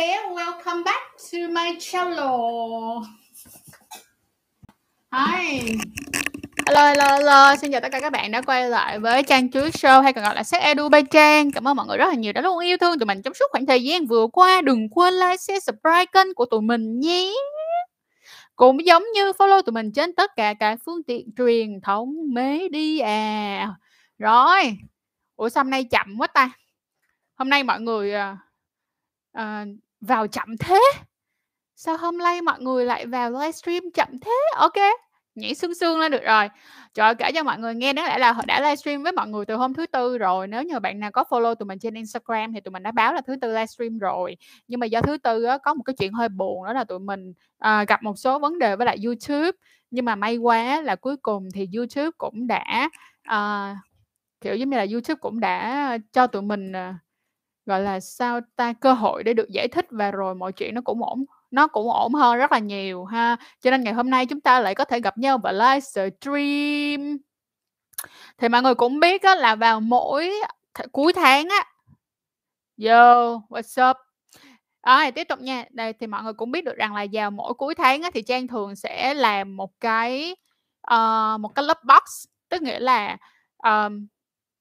there. welcome back to my channel Hi Hello, hello, hello, xin chào tất cả các bạn đã quay lại với Trang Chuối Show hay còn gọi là Sách Edu by Trang. Cảm ơn mọi người rất là nhiều đã luôn yêu thương tụi mình trong suốt khoảng thời gian vừa qua. Đừng quên like, share, subscribe kênh của tụi mình nhé. Cũng giống như follow tụi mình trên tất cả các phương tiện truyền thống media. Rồi, ủa sao hôm nay chậm quá ta? Hôm nay mọi người uh, vào chậm thế. Sao hôm nay mọi người lại vào livestream chậm thế? Ok, nhảy sương sương lên được rồi. Trời ơi, kể cho mọi người nghe đáng lẽ là họ đã livestream với mọi người từ hôm thứ Tư rồi. Nếu như bạn nào có follow tụi mình trên Instagram thì tụi mình đã báo là thứ Tư livestream rồi. Nhưng mà do thứ Tư á, có một cái chuyện hơi buồn đó là tụi mình à, gặp một số vấn đề với lại YouTube. Nhưng mà may quá là cuối cùng thì YouTube cũng đã à, kiểu giống như là YouTube cũng đã cho tụi mình à, gọi là sao ta cơ hội để được giải thích và rồi mọi chuyện nó cũng ổn nó cũng ổn hơn rất là nhiều ha. Cho nên ngày hôm nay chúng ta lại có thể gặp nhau và livestream. Thì mọi người cũng biết á, là vào mỗi th- cuối tháng á. Yo, what's up? À, tiếp tục nha. Đây thì mọi người cũng biết được rằng là vào mỗi cuối tháng á, thì Trang thường sẽ làm một cái uh, một cái lớp box, tức nghĩa là ờm,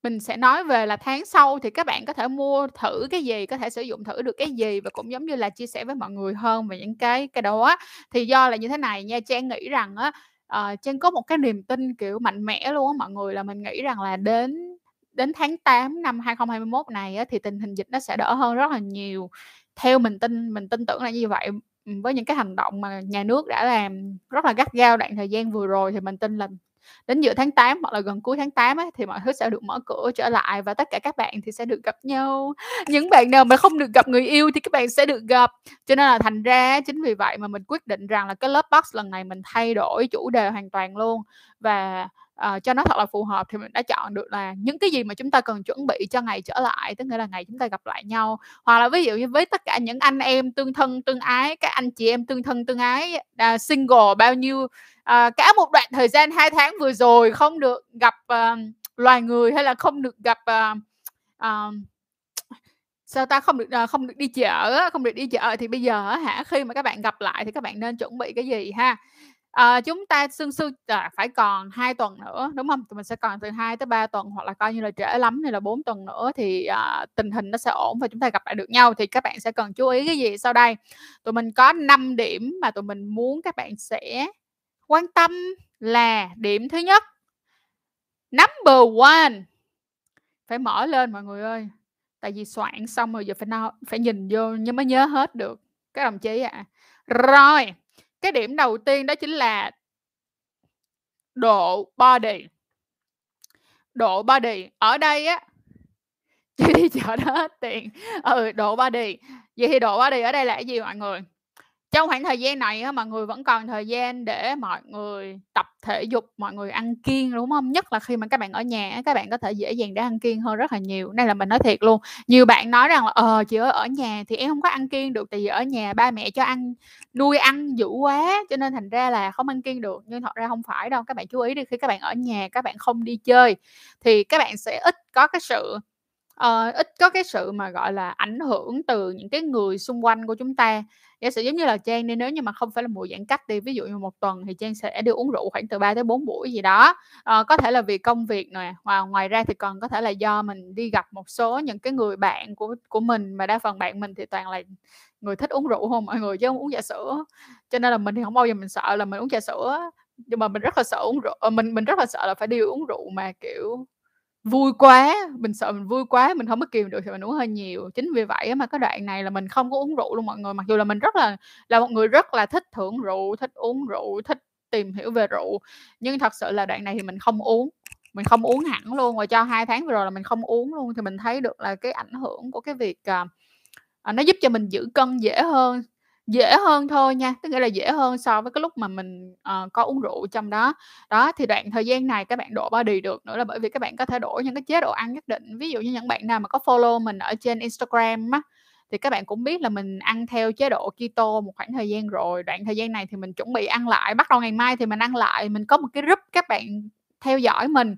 mình sẽ nói về là tháng sau thì các bạn có thể mua thử cái gì, có thể sử dụng thử được cái gì và cũng giống như là chia sẻ với mọi người hơn về những cái cái đó. Thì do là như thế này nha, Trang nghĩ rằng á uh, Trang có một cái niềm tin kiểu mạnh mẽ luôn á mọi người là mình nghĩ rằng là đến đến tháng 8 năm 2021 này á, thì tình hình dịch nó sẽ đỡ hơn rất là nhiều. Theo mình tin mình tin tưởng là như vậy với những cái hành động mà nhà nước đã làm rất là gắt gao đoạn thời gian vừa rồi thì mình tin là đến giữa tháng 8 hoặc là gần cuối tháng 8 ấy, thì mọi thứ sẽ được mở cửa trở lại và tất cả các bạn thì sẽ được gặp nhau. Những bạn nào mà không được gặp người yêu thì các bạn sẽ được gặp. Cho nên là thành ra chính vì vậy mà mình quyết định rằng là cái lớp box lần này mình thay đổi chủ đề hoàn toàn luôn và uh, cho nó thật là phù hợp thì mình đã chọn được là những cái gì mà chúng ta cần chuẩn bị cho ngày trở lại, tức nghĩa là ngày chúng ta gặp lại nhau. Hoặc là ví dụ như với tất cả những anh em tương thân tương ái, các anh chị em tương thân tương ái uh, single bao nhiêu à, cả một đoạn thời gian hai tháng vừa rồi không được gặp à, loài người hay là không được gặp à, à, sao ta không được à, không được đi chợ không được đi chợ thì bây giờ hả khi mà các bạn gặp lại thì các bạn nên chuẩn bị cái gì ha? À, chúng ta xương xương à, phải còn hai tuần nữa đúng không? Tụi mình sẽ còn từ 2 tới 3 tuần hoặc là coi như là trễ lắm thì là 4 tuần nữa thì à, tình hình nó sẽ ổn và chúng ta gặp lại được nhau. Thì các bạn sẽ cần chú ý cái gì sau đây? Tụi mình có 5 điểm mà tụi mình muốn các bạn sẽ quan tâm là điểm thứ nhất. Number one. Phải mở lên mọi người ơi. Tại vì soạn xong rồi giờ phải nào, phải nhìn vô nhưng mới nhớ hết được. Các đồng chí ạ. À. rồi, cái điểm đầu tiên đó chính là độ body. Độ body, ở đây á chứ đi chợ đó hết tiền. Ừ độ body. Vậy thì độ body ở đây là cái gì mọi người? Trong khoảng thời gian này mọi người vẫn còn thời gian để mọi người tập thể dục, mọi người ăn kiêng, đúng không? Nhất là khi mà các bạn ở nhà các bạn có thể dễ dàng để ăn kiêng hơn rất là nhiều. Đây là mình nói thiệt luôn. Nhiều bạn nói rằng là ờ chị ơi ở nhà thì em không có ăn kiêng được tại vì ở nhà ba mẹ cho ăn nuôi ăn dữ quá cho nên thành ra là không ăn kiêng được. Nhưng thật ra không phải đâu. Các bạn chú ý đi khi các bạn ở nhà các bạn không đi chơi thì các bạn sẽ ít có cái sự uh, ít có cái sự mà gọi là ảnh hưởng từ những cái người xung quanh của chúng ta giả sử giống như là Trang đi nếu như mà không phải là mùa giãn cách đi ví dụ như một tuần thì Trang sẽ đi uống rượu khoảng từ 3 tới 4 buổi gì đó. À, có thể là vì công việc nè và ngoài ra thì còn có thể là do mình đi gặp một số những cái người bạn của của mình mà đa phần bạn mình thì toàn là người thích uống rượu không mọi người chứ không uống trà sữa. Cho nên là mình thì không bao giờ mình sợ là mình uống trà sữa. Nhưng mà mình rất là sợ uống rượu ờ, mình mình rất là sợ là phải đi uống rượu mà kiểu Vui quá, mình sợ mình vui quá, mình không có kìm được thì mình uống hơi nhiều. Chính vì vậy mà cái đoạn này là mình không có uống rượu luôn mọi người, mặc dù là mình rất là là một người rất là thích thưởng rượu, thích uống rượu, thích tìm hiểu về rượu, nhưng thật sự là đoạn này thì mình không uống, mình không uống hẳn luôn và cho hai tháng vừa rồi là mình không uống luôn, thì mình thấy được là cái ảnh hưởng của cái việc, à, à nó giúp cho mình giữ cân dễ hơn. Dễ hơn thôi nha, tức nghĩa là dễ hơn so với cái lúc mà mình, uh, có uống rượu trong đó. Đó, thì đoạn thời gian này các bạn độ body được nữa là bởi vì các bạn có thể đổi những cái chế độ ăn nhất định. Ví dụ như những bạn nào mà có follow mình ở trên Instagram á, thì các bạn cũng biết là mình ăn theo chế độ keto một khoảng thời gian rồi. Đoạn thời gian này thì mình chuẩn bị ăn lại, bắt đầu ngày mai thì mình ăn lại. Mình có một cái group các bạn theo dõi mình,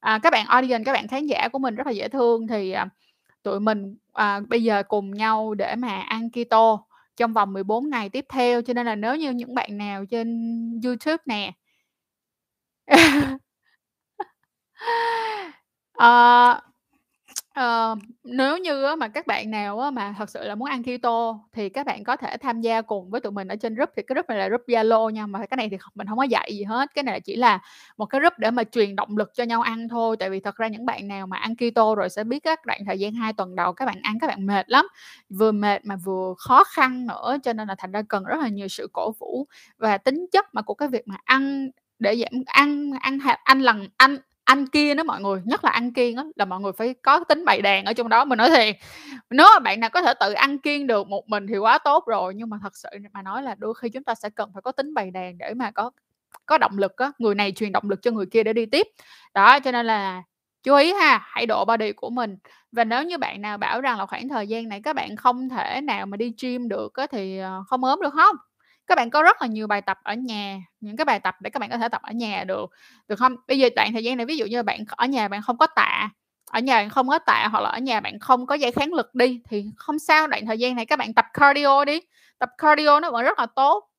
à, các bạn audience, các bạn khán giả của mình rất là dễ thương thì, à, tụi mình, à, bây giờ cùng nhau để mà ăn keto trong vòng 14 ngày tiếp theo, cho nên là nếu như những bạn nào trên YouTube nè uh, Ờ, nếu như á mà các bạn nào á mà thật sự là muốn ăn keto thì các bạn có thể tham gia cùng với tụi mình ở trên group, thì cái group này là group Zalo nha, mà cái này thì mình không có dạy gì hết, cái này chỉ là một cái group để mà truyền động lực cho nhau ăn thôi. Tại vì thật ra những bạn nào mà ăn keto rồi sẽ biết các đoạn thời gian 2 tuần đầu các bạn ăn các bạn mệt lắm, vừa mệt mà vừa khó khăn nữa, cho nên là thành ra cần rất là nhiều sự cổ vũ. Và tính chất mà của cái việc mà ăn để giảm ăn ăn hạt ăn lần ăn ăn kiêng đó mọi người, nhất là ăn kiêng đó là mọi người phải có tính bày đàn ở trong đó. Mình nói thiệt, nếu mà bạn nào có thể tự ăn kiêng được một mình thì quá tốt rồi, nhưng mà thật sự mà nói là đôi khi chúng ta sẽ cần phải có tính bày đàn để mà có có động lực á, người này truyền động lực cho người kia để đi tiếp. Đó, cho nên là chú ý ha, hãy độ body của mình. Và nếu như bạn nào bảo rằng là khoảng thời gian này các bạn không thể nào mà đi gym được á thì, ờ, không ốm được không các bạn có rất là nhiều bài tập ở nhà, những cái bài tập để các bạn có thể tập ở nhà được, được không? Bây giờ đoạn thời gian này ví dụ như bạn ở nhà bạn không có tạ, ở nhà bạn không có tạ hoặc là ở nhà bạn không có dây kháng lực đi thì không sao, đoạn thời gian này các bạn tập cardio đi, tập cardio nó vẫn rất là tốt.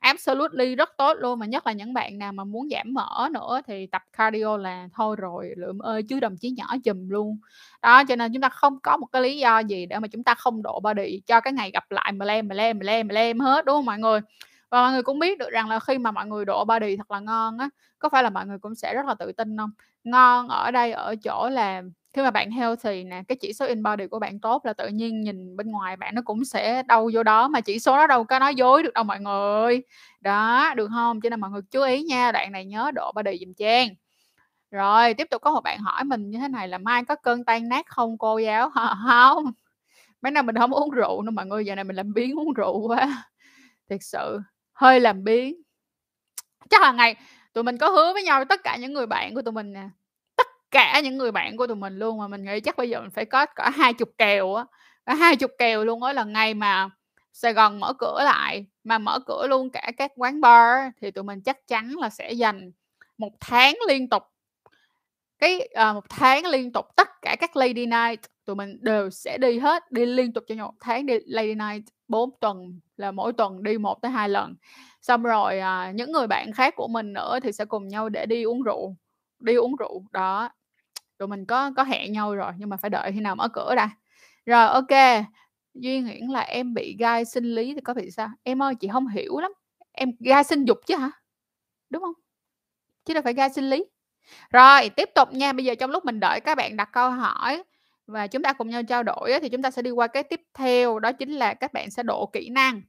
Absolutely rất tốt luôn, mà nhất là những bạn nào mà muốn giảm mỡ nữa thì tập cardio là thôi rồi, lượm ơi chứ đồng chí nhỏ chùm luôn. Đó, cho nên chúng ta không có một cái lý do gì để mà chúng ta không độ body cho cái ngày gặp lại mà lem mà lem mà lem mà lem hết, đúng không mọi người? Và mọi người cũng biết được rằng là khi mà mọi người độ body thật là ngon á, có phải là mọi người cũng sẽ rất là tự tin không Ngon ở đây ở chỗ là khi mà bạn healthy nè, cái chỉ số in-body của bạn tốt là tự nhiên nhìn bên ngoài bạn nó cũng sẽ đâu vô đó, mà chỉ số nó đâu có nói dối được đâu mọi người. Đó, được không Cho nên mọi người chú ý nha, đoạn này nhớ độ body dùm Trang. Rồi, tiếp tục có một bạn hỏi mình như thế này là "Mai có cơn tan nát không cô giáo?" không mấy năm mình không uống rượu nữa mọi người, giờ này mình làm biến uống rượu quá, thiệt sự, hơi làm biến Chắc là ngày tụi mình có hứa với nhau tất cả những người bạn của tụi mình nè, cả những người bạn của tụi mình luôn mà mình nghĩ chắc bây giờ mình phải có cả hai chục kèo á, hai chục kèo luôn á, là ngày mà Sài Gòn mở cửa lại, mà mở cửa luôn cả các quán bar thì tụi mình chắc chắn là sẽ dành một tháng liên tục. Cái, ờ, 1 tháng liên tục tất cả các lady night tụi mình đều sẽ đi hết, đi liên tục trong vòng 1 tháng, đi lady night 4 tuần, là mỗi tuần đi một tới hai lần. Xong rồi, à, những người bạn khác của mình nữa thì sẽ cùng nhau để đi uống rượu, đi uống rượu, đó. Tụi mình có có hẹn nhau rồi, nhưng mà phải đợi khi nào mở cửa đã. Rồi, ok Duy Nguyễn là "Em bị gai sinh lý thì có bị sao?" Em ơi, chị không hiểu lắm, em gai sinh dục chứ hả? Đúng không Chứ đâu phải gai sinh lý. Rồi, tiếp tục nha, bây giờ trong lúc mình đợi các bạn đặt câu hỏi và chúng ta cùng nhau trao đổi thì chúng ta sẽ đi qua cái tiếp theo, đó chính là các bạn sẽ độ kỹ năng.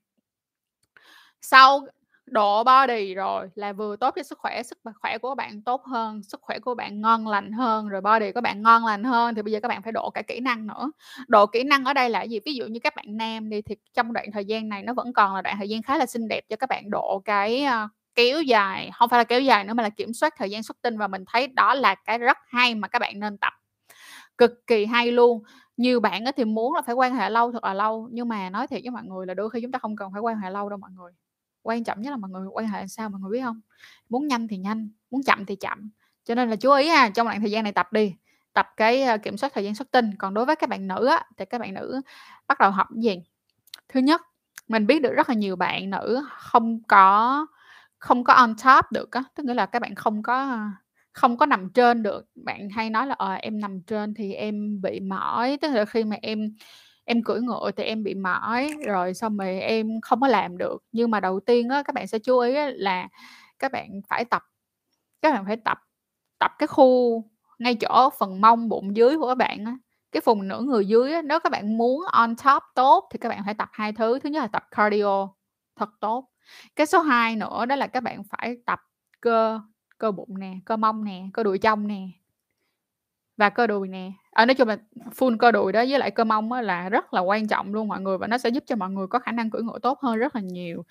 Sau độ body rồi là vừa tốt cho sức khỏe, sức khỏe của bạn tốt hơn, sức khỏe của bạn ngon lành hơn, rồi body của bạn ngon lành hơn thì bây giờ các bạn phải độ cả kỹ năng nữa. Độ kỹ năng ở đây là gì? Ví dụ như các bạn nam đi thì trong đoạn thời gian này nó vẫn còn là đoạn thời gian khá là xinh đẹp cho các bạn độ cái, ờ, kéo dài, không phải là kéo dài nữa mà là kiểm soát thời gian xuất tinh và mình thấy đó là cái rất hay mà các bạn nên tập, cực kỳ hay luôn. Nhiều bạn thì muốn là phải quan hệ lâu thật là lâu, nhưng mà nói thiệt với mọi người là đôi khi chúng ta không cần phải quan hệ lâu đâu mọi người. Quan trọng nhất là mọi người quan hệ làm sao mọi người biết không Muốn nhanh thì nhanh, muốn chậm thì chậm. Cho nên là chú ý ha, trong đoạn thời gian này tập đi, tập cái, ờ, kiểm soát thời gian xuất tinh. Còn đối với các bạn nữ á, thì các bạn nữ bắt đầu học cái gì? Thứ nhất, mình biết được rất là nhiều bạn nữ không có không có on top được á, tức nghĩa là các bạn không có, ờ, không có nằm trên được. Bạn hay nói là "Ờ, em nằm trên thì em bị mỏi", tức là khi mà em em cưỡi ngựa thì em bị mỏi, rồi xong rồi em không có làm được. Nhưng mà đầu tiên á, các bạn sẽ chú ý á là các bạn phải tập, các bạn phải tập tập cái khu ngay chỗ phần mông, bụng dưới của các bạn á, cái vùng nửa người dưới á, nếu các bạn muốn on top tốt thì các bạn phải tập hai thứ, thứ nhất là tập cardio thật tốt. Cái số 2 nữa đó là các bạn phải tập cơ cơ bụng nè, cơ mông nè, cơ đùi trong nè. Và cơ đùi nè. à, nói chung là full cơ đùi đó với lại cơ mông là rất là quan trọng luôn mọi người và nó sẽ giúp cho mọi người có khả năng cưỡi ngựa tốt hơn rất là nhiều.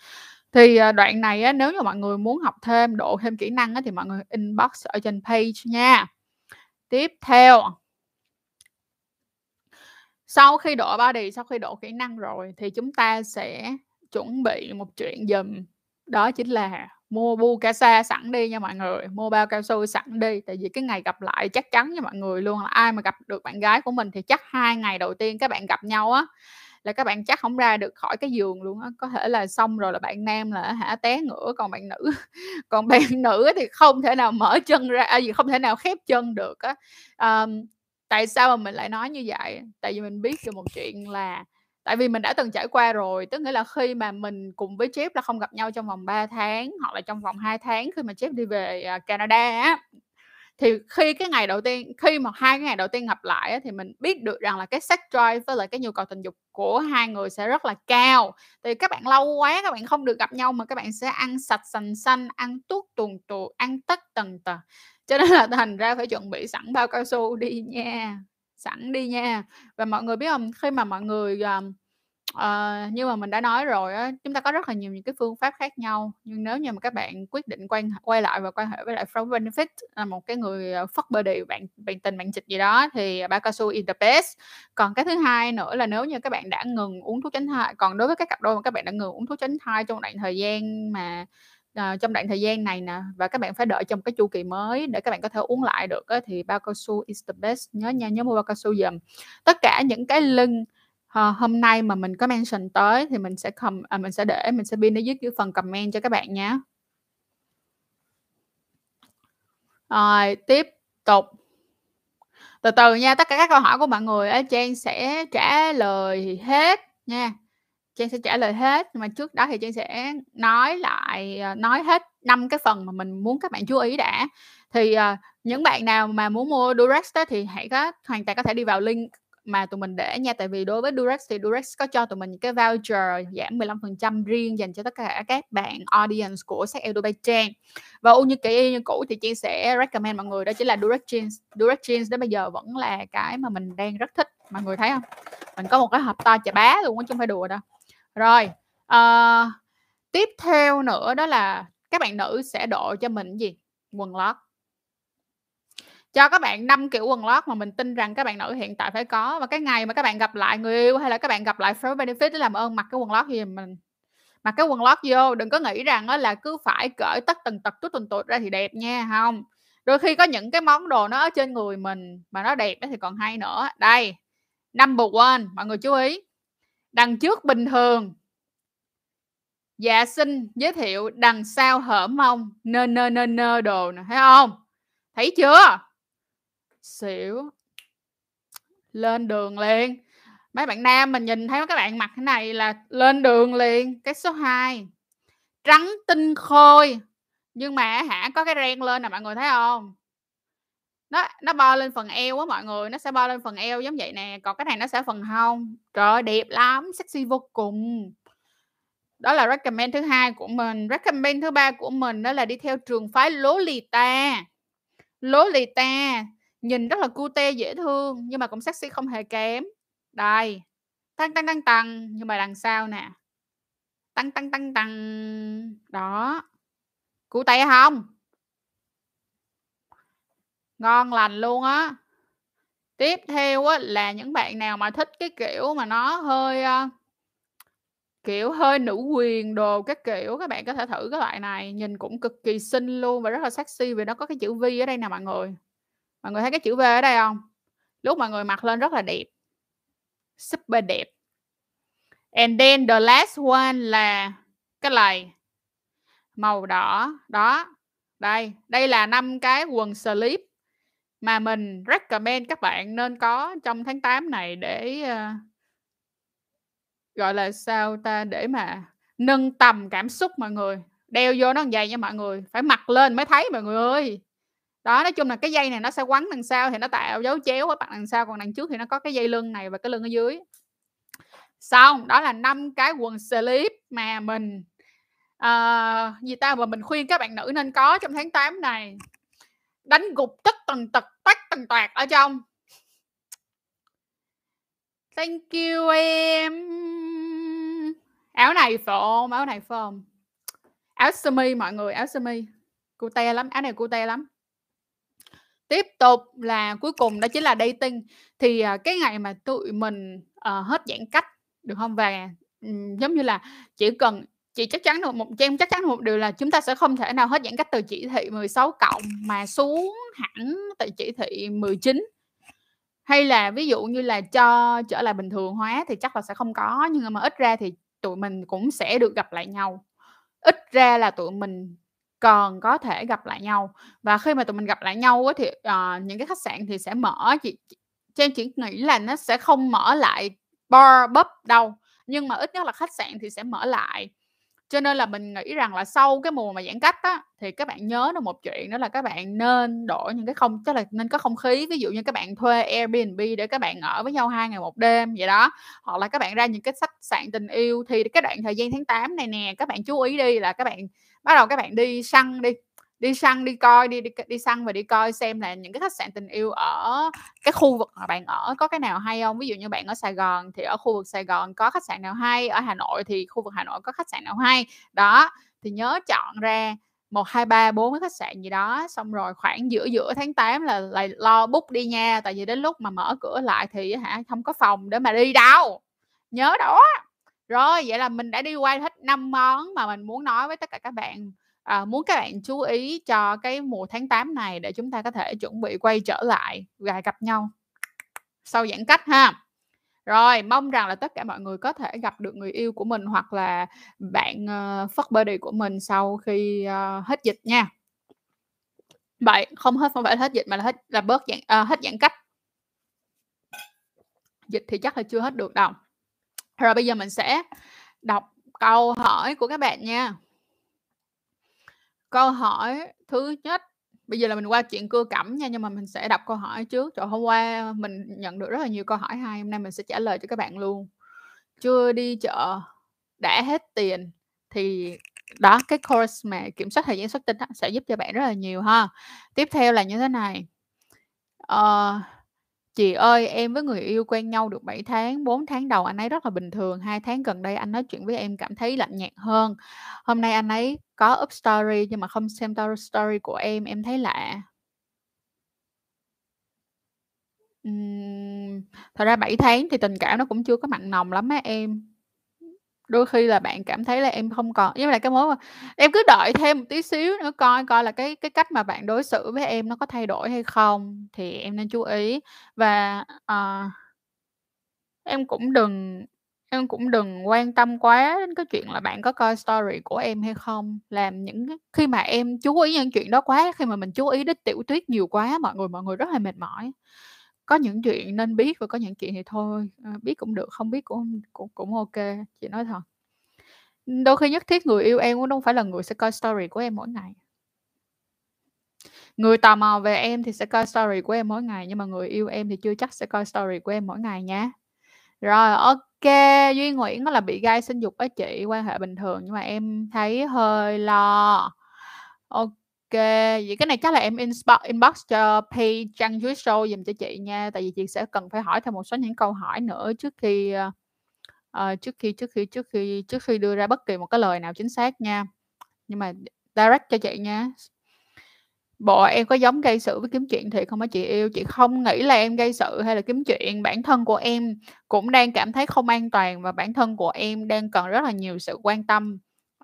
Thì, ờ, đoạn này á, nếu như mọi người muốn học thêm, độ thêm kỹ năng á thì mọi người inbox ở trên page nha. Tiếp theo Sau khi độ body, sau khi độ kỹ năng rồi thì chúng ta sẽ chuẩn bị một chuyện giùm, đó chính là mua bu ca sa sẵn đi nha mọi người, mua bao cao su sẵn đi, tại vì cái ngày gặp lại chắc chắn nha mọi người luôn là ai mà gặp được bạn gái của mình thì chắc hai ngày đầu tiên các bạn gặp nhau á, là các bạn chắc không ra được khỏi cái giường luôn á. Có thể là xong rồi là bạn nam là hả té ngửa, còn bạn nữ còn bạn nữ thì không thể nào mở chân ra à, gì, không thể nào khép chân được á. à, tại sao mà mình lại nói như vậy? Tại vì mình biết được một chuyện là tại vì mình đã từng trải qua rồi, tức nghĩa là khi mà mình cùng với Jeff là không gặp nhau trong vòng 3 tháng hoặc là trong vòng 2 tháng khi mà Jeff đi về, à, Canada á, thì khi cái ngày đầu tiên khi mà hai cái ngày đầu tiên gặp lại á, thì mình biết được rằng là cái sex drive với lại cái nhu cầu tình dục của hai người sẽ rất là cao. thì các bạn lâu quá các bạn không được gặp nhau mà các bạn sẽ ăn sạch sành xanh, ăn tuốt tuồn tuột, ăn tất tần tật, cho nên là thành ra phải chuẩn bị sẵn bao cao su đi nha, sẵn đi nha. Và mọi người biết không Khi mà mọi người, ờm, uh, như mà mình đã nói rồi á, chúng ta có rất là nhiều những cái phương pháp khác nhau, nhưng nếu như mà các bạn quyết định quay quay lại và quan hệ với lại from benefit, là một cái người, ờ, fuck buddy, bạn bạn tình bạn trịch gì đó thì ba cao su is the best. Còn cái thứ hai nữa là nếu như các bạn đã ngừng uống thuốc tránh thai còn đối với các cặp đôi mà các bạn đã ngừng uống thuốc tránh thai trong đoạn thời gian mà, à, trong đoạn thời gian này nè, và các bạn phải đợi trong cái chu kỳ mới để các bạn có thể uống lại được á, thì bao cao su is the best. Nhớ nha, nhớ mua bao cao su giùm. Tất cả những cái link, à, ờ, hôm nay mà mình có mention tới thì mình sẽ com à, mình sẽ để mình sẽ pin ở dưới cái phần comment cho các bạn nhé Rồi, tiếp tục. Từ từ nha, tất cả các câu hỏi của mọi người ở Trang sẽ trả lời hết nha. Trang sẽ trả lời hết, nhưng mà trước đó thì Trang sẽ nói lại, ờ, nói hết năm cái phần mà mình muốn các bạn chú ý đã. Thì, ờ, những bạn nào mà muốn mua Durex đó thì hãy có hoàn toàn có thể đi vào link mà tụi mình để nha, tại vì đối với Durex thì Durex có cho tụi mình những cái voucher giảm 15% riêng dành cho tất cả các bạn audience của sách eldo by Trang. Và u như kỹ y như cũ thì Trang sẽ recommend mọi người đó chính là Durex Jeans. Durex Jeans đến bây giờ vẫn là cái mà mình đang rất thích, mọi người thấy không Mình có một cái hộp to chà bá luôn á chứ hông phải đùa đâu. Rồi, ờ, tiếp theo nữa đó là các bạn nữ sẽ độ cho mình gì? Quần lót. Cho các bạn 5 kiểu quần lót mà mình tin rằng các bạn nữ hiện tại phải có và cái ngày mà các bạn gặp lại người yêu hay là các bạn gặp lại first benefit để làm ơn mặc cái quần lót gì mình. Mặc cái quần lót vô, đừng có nghĩ rằng là cứ phải cởi tất tần tật, chút tuần tuột ra thì đẹp nha, không Đôi khi có những cái món đồ nó ở trên người mình mà nó đẹp thì còn hay nữa. Đây, number one, mọi người chú ý, đằng trước bình thường. Dạ xin giới thiệu đằng sau hở mông, nơ, nơ, nơ, nơ đồ nè, thấy không? Thấy chưa? Xỉu. Lên đường liền. Mấy bạn nam mình nhìn thấy các bạn mặc thế này là lên đường liền. Cái số 2, trắng tinh khôi, nhưng mà hả có cái ren lên nè, mọi người thấy không? Nó nó bo lên phần eo á mọi người, nó sẽ bo lên phần eo giống vậy nè, còn cái này nó sẽ phần hông. Trời ơi, đẹp lắm, sexy vô cùng. Đó là recommend thứ hai của mình. Recommend thứ ba của mình đó là đi theo trường phái Lolita. Lolita, nhìn rất là cute dễ thương nhưng mà cũng sexy không hề kém. Đây, tăng, tăng, tăng, tăng nhưng mà đằng sau nè. Tăng, tăng, tăng, tăng Đó. cụt tay không Ngon lành luôn á. Tiếp theo á là những bạn nào mà thích cái kiểu mà nó hơi, kiểu, hơi nữ quyền đồ các kiểu, các bạn có thể thử cái loại này, nhìn cũng cực kỳ xinh luôn và rất là sexy vì nó có cái chữ V ở đây nè mọi người. Mọi người thấy cái chữ V ở đây không? Lúc mọi người mặc lên rất là đẹp. Super đẹp. And then the last one là cái này. Màu đỏ, đó. Đây, đây là năm cái quần slip mà mình recommend các bạn nên có trong tháng 8 này để, ờ, gọi là, sao ta, để mà nâng tầm cảm xúc mọi người. Đeo vô nó dày nha mọi người, phải mặc lên mới thấy mọi người ơi. Đó, nói chung là cái dây này nó sẽ quấn đằng sau thì nó tạo dấu chéo ở mặt đằng sau, còn đằng trước thì nó có cái dây lưng này và cái lưng ở dưới. Xong, đó là năm cái quần slip mà mình, uh, gì ta, mà mình khuyên các bạn nữ nên có trong tháng 8 này. Đánh gục tất tần tật, tách tần toạt ở trong. Thank you em. Áo này phồm? Áo này phồm? Áo sơ mi mọi người, áo sơ mi. Cute lắm, áo này cute lắm. Tiếp tục là cuối cùng đó chính là dating. Thì, à, cái ngày mà tụi mình, uh, hết giãn cách, được không Và, giống như là, chỉ cần chị chắc chắn được một em chắc chắn một điều là chúng ta sẽ không thể nào hết giãn cách từ chỉ thị 16 cộng mà xuống hẳn từ chỉ thị 19 hay là ví dụ như là cho trở lại bình thường hóa thì chắc là sẽ không có nhưng mà ít ra thì tụi mình cũng sẽ được gặp lại nhau. Ít ra là tụi mình còn có thể gặp lại nhau. Và khi mà tụi mình gặp lại nhau thì uh, những cái khách sạn thì sẽ mở. Chị Trang chỉ nghĩ là nó sẽ không mở lại bar pub đâu. Nhưng mà ít nhất là khách sạn thì sẽ mở lại cho nên là mình nghĩ rằng là sau cái mùa mà giãn cách á, thì các bạn nhớ được một chuyện, đó là các bạn nên đổi những cái không, tức là nên có không khí. Ví dụ như các bạn thuê Airbnb để các bạn ở với nhau hai ngày một đêm vậy đó. Hoặc là các bạn ra những cái sách sạn tình yêu. Thì cái đoạn thời gian tháng 8 này nè, các bạn chú ý đi là các bạn, bắt đầu các bạn đi săn đi đi săn đi coi đi đi, đi săn và đi coi xem là những cái khách sạn tình yêu ở cái khu vực mà bạn ở có cái nào hay không. Ví dụ như bạn ở Sài Gòn thì ở khu vực Sài Gòn có khách sạn nào hay ở Hà Nội thì khu vực Hà Nội có khách sạn nào hay. Đó thì nhớ chọn ra một hai ba bốn cái khách sạn gì đó xong rồi khoảng giữa giữa tháng 8 là lại lo book đi nha. Tại vì đến lúc mà mở cửa lại thì hả không có phòng để mà đi đâu. Nhớ đó. Rồi vậy là mình đã đi qua hết năm món mà mình muốn nói với tất cả các bạn à, muốn các bạn chú ý cho cái mùa tháng 8 này để chúng ta có thể chuẩn bị quay trở lại và gặp nhau sau giãn cách ha. Rồi mong rằng là tất cả mọi người có thể gặp được người yêu của mình hoặc là bạn ờ, uh, fuck body của mình sau khi uh, hết dịch nha. Vậy không hết không phải hết dịch mà là hết là bớt giãn uh, hết giãn cách. Dịch thì chắc là chưa hết được đâu. Rồi bây giờ mình sẽ đọc câu hỏi của các bạn nha. Câu hỏi thứ nhất bây giờ là mình qua chuyện cưa cẩm nha, nhưng mà mình sẽ đọc câu hỏi trước. Trời, hôm qua mình nhận được rất là nhiều câu hỏi hay, hôm nay mình sẽ trả lời cho các bạn luôn. Chưa đi chợ, đã hết tiền thì đó, cái course mà kiểm soát thời gian xuất tinh sẽ giúp cho bạn rất là nhiều ha. Tiếp theo là như thế này. Uh, Chị ơi, em với người yêu quen nhau được 7 tháng, 4 tháng đầu anh ấy rất là bình thường, 2 tháng gần đây anh nói chuyện với em cảm thấy lạnh nhạt hơn. Hôm nay anh ấy có up story nhưng mà không xem story của em, em thấy lạ. Ừm, thật ra 7 tháng thì tình cảm nó cũng chưa có mặn nồng lắm á em đôi khi là bạn cảm thấy là em không còn với là cái mối mà em cứ đợi thêm một tí xíu nữa coi coi là cái cái cách mà bạn đối xử với em nó có thay đổi hay không thì em nên chú ý. Và uh, em cũng đừng em cũng đừng quan tâm quá đến cái chuyện là bạn có coi story của em hay không. Làm những khi mà em chú ý những chuyện đó quá khi mà mình chú ý đến tiểu tuyết nhiều quá mọi người mọi người rất là mệt mỏi có những chuyện nên biết và có những chuyện thì thôi à, biết cũng được không biết cũng cũng cũng ok chị nói thật. Đôi khi nhất thiết người yêu em cũng không phải là người sẽ coi story của em mỗi ngày. Người tò mò về em thì sẽ coi story của em mỗi ngày nhưng mà người yêu em thì chưa chắc sẽ coi story của em mỗi ngày nha rồi ok duy nguyễn là bị gai sinh dục với chị quan hệ bình thường nhưng mà em thấy hơi lo. Ok vậy cái này chắc là em inbox, inbox cho page Trang dưới Show dùm cho chị nha. Tại vì chị sẽ cần phải hỏi thêm một số những câu hỏi nữa trước khi uh, trước khi trước khi trước khi trước khi đưa ra bất kỳ một cái lời nào chính xác nha. Nhưng mà direct cho chị nha. Bộ em có giống gây sự với kiếm chuyện thì không có chị yêu, chị không nghĩ là em gây sự hay là kiếm chuyện, bản thân của em cũng đang cảm thấy không an toàn và bản thân của em đang cần rất là nhiều sự quan tâm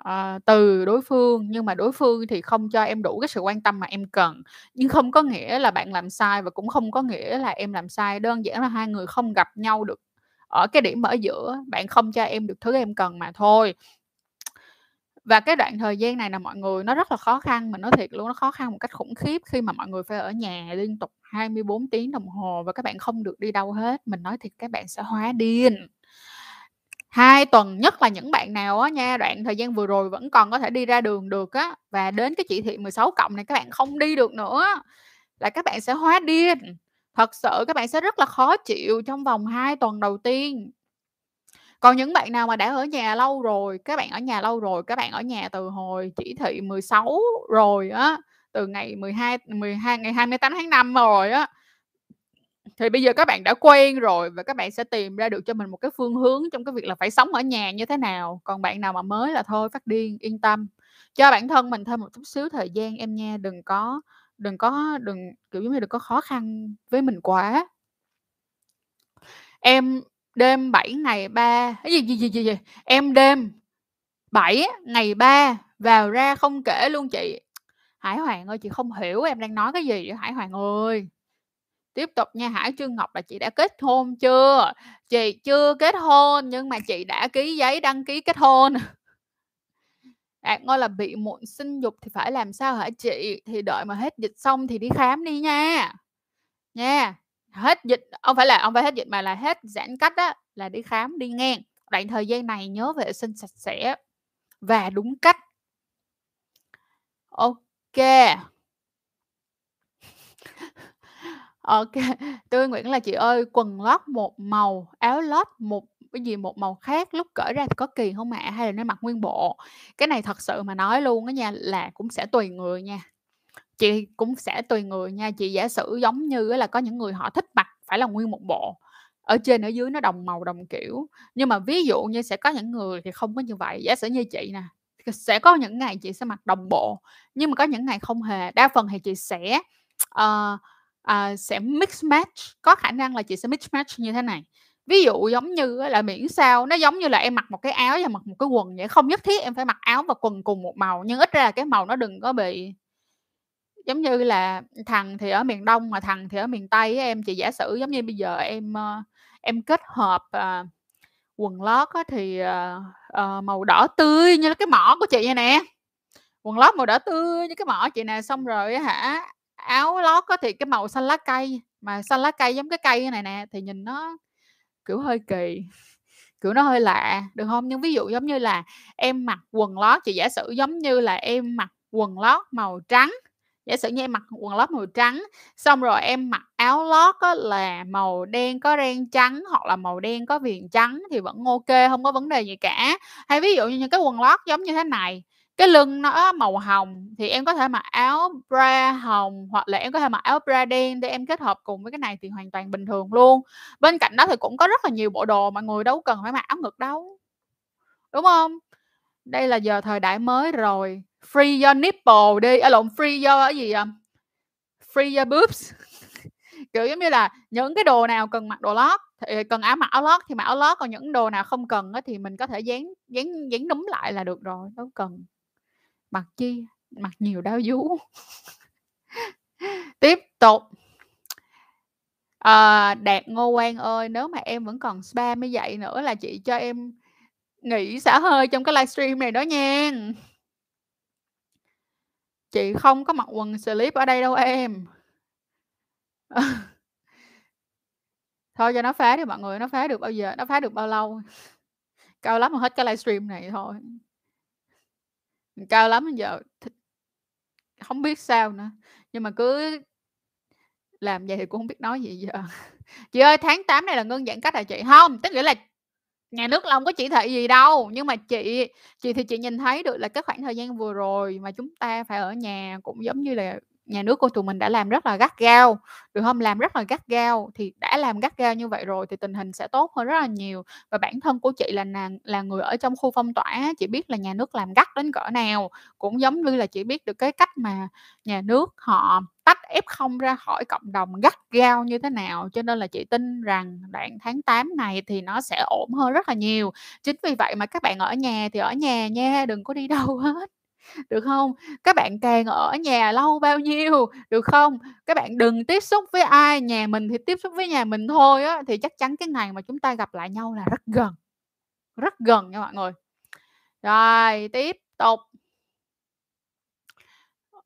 uh, từ đối phương nhưng mà đối phương thì không cho em đủ cái sự quan tâm mà em cần. Nhưng không có nghĩa là bạn làm sai và cũng không có nghĩa là em làm sai. Đơn giản là hai người không gặp nhau được ở cái điểm ở giữa. Bạn không cho em được thứ em cần mà thôi. Và cái đoạn thời gian này là mọi người nó rất là khó khăn mình nói thiệt luôn nó khó khăn một cách khủng khiếp khi mà mọi người phải ở nhà liên tục 24 tiếng đồng hồ và các bạn không được đi đâu hết. Mình nói thiệt các bạn sẽ hóa điên hai tuần nhất là những bạn nào á nha, đoạn thời gian vừa rồi vẫn còn có thể đi ra đường được á, và đến cái chỉ thị 16 cộng này các bạn không đi được nữa là các bạn sẽ hóa điên. Thật sự các bạn sẽ rất là khó chịu trong vòng 2 tuần đầu tiên. Còn những bạn nào mà đã ở nhà lâu rồi, các bạn ở nhà lâu rồi, các bạn ở nhà từ hồi chỉ thị 16 rồi á, từ ngày 12 12 ngày 28 tháng 5 rồi á thì bây giờ các bạn đã quen rồi và các bạn sẽ tìm ra được cho mình một cái phương hướng trong cái việc là phải sống ở nhà như thế nào còn bạn nào mà mới là thôi phát điên yên tâm cho bản thân mình thêm một chút xíu thời gian em nha đừng có đừng có đừng kiểu giống như đừng có khó khăn với mình quá em đêm 7 ngày ba cái gì gì gì gì, gì? em đêm 7 ngày 3 vào ra không kể luôn chị. Hải Hoàng ơi, chị không hiểu em đang nói cái gì vậy Hải Hoàng ơi. Tiếp tục nha, Hải Trương Ngọc là chị đã kết hôn chưa? Chị chưa kết hôn nhưng mà chị đã ký giấy đăng ký kết hôn. Đạt Ngôi là bị muộn sinh dục thì phải làm sao hả chị? Thì đợi mà hết dịch xong thì đi khám đi nha. Nha. Hết dịch, không phải là ông phải hết dịch mà là hết giãn cách á là đi khám đi ngang. Đoạn thời gian này nhớ vệ sinh sạch sẽ và đúng cách. Ok. OK. Tươi Nguyễn là "Chị ơi, quần lót một màu, áo lót một cái gì một màu khác, lúc cởi ra thì có kỳ hông ạ? Hay là nên mặc nguyên bộ?" Cái này thật sự mà nói luôn á nha, là cũng sẽ tùy người nha. Chị cũng sẽ tùy người nha. Chị giả sử giống như á là có những người họ thích mặc phải là nguyên một bộ, ở trên ở dưới nó đồng màu đồng kiểu. Nhưng mà ví dụ như sẽ có những người thì không có như vậy. Giả sử như chị nè, sẽ có những ngày chị sẽ mặc đồng bộ, nhưng mà có những ngày không hề. Đa phần thì chị sẽ, ờ, uh, sẽ mix match, có khả năng là chị sẽ mix match như thế này. Ví dụ giống như là miễn sao nó giống như là em mặc một cái áo và mặc một cái quần vậy, không nhất thiết em phải mặc áo và quần cùng một màu, nhưng ít ra là cái màu nó đừng có bị giống như là thằng thì ở miền Đông mà thằng thì ở miền Tây em. Chị giả sử giống như bây giờ em, ờ, em kết hợp, uh, quần lót á thì, uh, uh, màu đỏ tươi như cái mỏ của chị vậy nè, quần lót màu đỏ tươi như cái mỏ chị nè, xong rồi hả, áo lót có thì cái màu xanh lá cây, mà xanh lá cây giống cái cây này nè, thì nhìn nó, kiểu, hơi kỳ, kiểu, nó hơi lạ, được không? Nhưng ví dụ giống như là em mặc quần lót, chị giả sử giống như là em mặc quần lót màu trắng, giả sử như em mặc quần lót màu trắng, xong rồi em mặc áo lót á là màu đen có ren trắng hoặc là màu đen có viền trắng thì vẫn OK, không có vấn đề gì cả. Hay ví dụ như những cái quần lót giống như thế này, cái lưng nó màu hồng thì em có thể mặc áo bra hồng hoặc là em có thể mặc áo bra đen để em kết hợp cùng với cái này thì hoàn toàn bình thường luôn. Bên cạnh đó thì cũng có rất là nhiều bộ đồ mọi người đâu cần phải mặc áo ngực đâu. Đúng không Đây là giờ thời đại mới rồi, free your nipple đi, à, lộn, free your cái gì, à, free your boobs. Kiểu, giống như là những cái đồ nào cần mặc đồ lót thì cần áo mặc áo lót thì mặc áo lót, còn những đồ nào không cần thì mình có thể dán dán dán núm lại là được rồi, đâu cần mặc chi, mặc nhiều đau vú. Tiếp tục. à, Đạt Ngô Quang ơi, nếu mà em vẫn còn spam như vậy nữa là chị cho em nghỉ xả hơi trong cái livestream này đó nha Chị không có mặc quần slip ở đây đâu em. Thôi cho nó phá đi mọi người, nó phá được bao giờ nó phá được bao lâu. Cao lắm mà hết cái livestream này thôi. Cao lắm giờ không hổng biết sao nữa, nhưng mà cứ làm vậy thì cũng hông biết nói gì giờ. Chị ơi, tháng 8 này là ngưng giãn cách hả chị? Hông, tức nghĩa là nhà nước là hông có chỉ thị gì đâu, nhưng mà chị chị thì chị nhìn thấy được là cái khoảng thời gian vừa rồi mà chúng ta phải ở nhà cũng giống như là nhà nước của tụi mình đã làm rất là gắt gao, được không? Làm rất là gắt gao, thì đã làm gắt gao như vậy rồi thì tình hình sẽ tốt hơn rất là nhiều. Và bản thân của chị là nàng là người ở trong khu phong tỏa chị biết là nhà nước làm gắt đến cỡ nào, cũng giống như là chị biết được cái cách mà nhà nước họ tách F0 ra khỏi cộng đồng gắt gao như thế nào, cho nên là chị tin rằng đoạn tháng 8 này thì nó sẽ ổn hơn rất là nhiều. Chính vì vậy mà các bạn ở nhà thì ở nhà nha, đừng có đi đâu hết, được không? Các bạn càng ở nhà lâu bao nhiêu, được không? Các bạn đừng tiếp xúc với ai, nhà mình thì tiếp xúc với nhà mình thôi á, thì chắc chắn cái ngày mà chúng ta gặp lại nhau là rất gần, rất gần nha mọi người. Rồi, tiếp tục.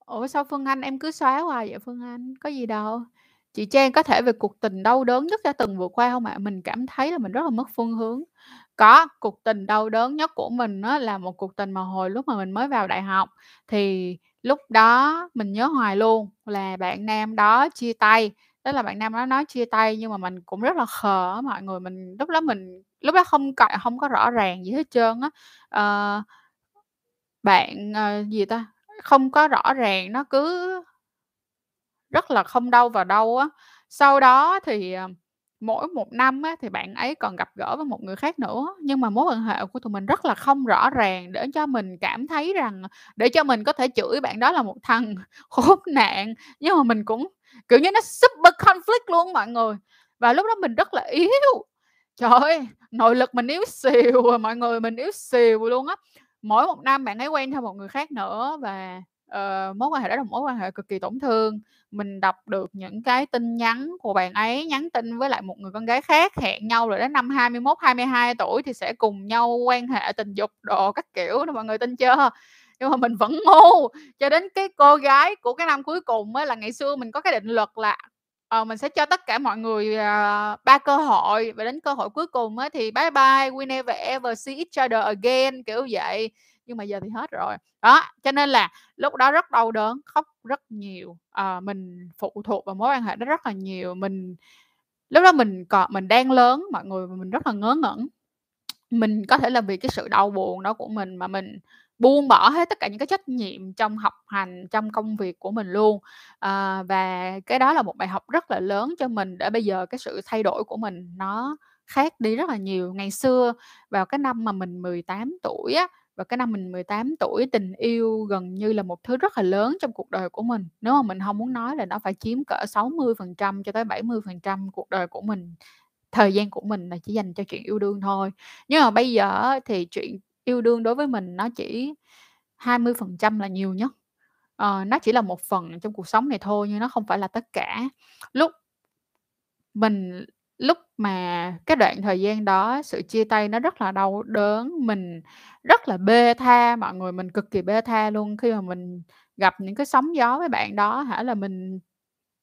Ủa, sao Phương Anh em cứ xóa hoài vậy Phương Anh? Có gì đâu. Chị Trang có thể về cuộc tình đau đớn nhất đã từng vượt qua không ạ? Mình cảm thấy là mình rất là mất phương hướng. Có, cuộc tình đau đớn nhất của mình á là một cuộc tình mà hồi lúc mà mình mới vào đại học, thì lúc đó mình nhớ hoài luôn là bạn nam đó chia tay, tức là bạn nam đó nói chia tay nhưng mà mình cũng rất là khờ á mọi người, mình lúc đó mình lúc đó không c hông có rõ ràng gì hết trơn á. Ờ bạn, ờ, gì ta, không có rõ ràng, nó cứ rất là không đâu vào đâu á. Sau đó thì, ờ, mỗi một năm á thì bạn ấy còn gặp gỡ với một người khác nữa, nhưng mà mối quan hệ của tụi mình rất là không rõ ràng để cho mình cảm thấy rằng để cho mình có thể chửi bạn đó là một thằng khốn nạn, nhưng mà mình cũng, kiểu như, nó super conflict luôn mọi người. Và lúc đó mình rất là yếu, trời ơi, nội lực mình yếu xìu rồi mọi người, mình yếu xìu luôn á. mỗi một năm bạn ấy quen thêm một người khác nữa và, uh, mối quan hệ đó là một mối quan hệ cực kỳ tổn thương. Mình đọc được những cái tin nhắn của bạn ấy nhắn tin với lại một người con gái khác, hẹn nhau rồi đến năm 21, 22 tuổi thì sẽ cùng nhau quan hệ tình dục đồ các kiểu đó, mọi người tin chưa? Nhưng mà mình vẫn ngu, cho đến cái cô gái của cái năm cuối cùng mới là ngày xưa mình có cái định luật là, ờ, mình sẽ cho tất cả mọi người, à, 3 cơ hội và đến cơ hội cuối cùng á thì bye bye, we never ever see each other again, kiểu vậy. Nhưng mà giờ thì hết rồi. Đó, cho nên là lúc đó rất đau đớn, khóc rất nhiều, ờ, mình phụ thuộc vào mối quan hệ đó rất là nhiều. Mình lúc đó mình còn mình đang lớn mọi người mình rất là ngớ ngẩn. Mình có thể là vì cái sự đau buồn đó của mình mà mình buông bỏ hết tất cả những cái trách nhiệm trong học hành, trong công việc của mình luôn. à, và cái đó là một bài học rất là lớn cho mình để bây giờ cái sự thay đổi của mình nó khác đi rất là nhiều. Ngày xưa vào cái năm mà mình 18 tuổi á, và cái năm mình 18 tuổi, tình yêu gần như là một thứ rất là lớn trong cuộc đời của mình. Nếu mà mình không muốn nói là nó phải chiếm cỡ 60% cho tới 70% cuộc đời của mình, thời gian của mình là chỉ dành cho chuyện yêu đương thôi. Nhưng mà bây giờ thì chuyện yêu đương đối với mình nó chỉ 20% là nhiều nhất. Ờ, nó chỉ là một phần trong cuộc sống này thôi nhưng nó không phải là tất cả. Lúc mình lúc mà cái đoạn thời gian đó sự chia tay nó rất là đau đớn, mình rất là bê tha mọi người, mình cực kỳ bê tha luôn. Khi mà mình gặp những cái sóng gió với bạn đó hả, là mình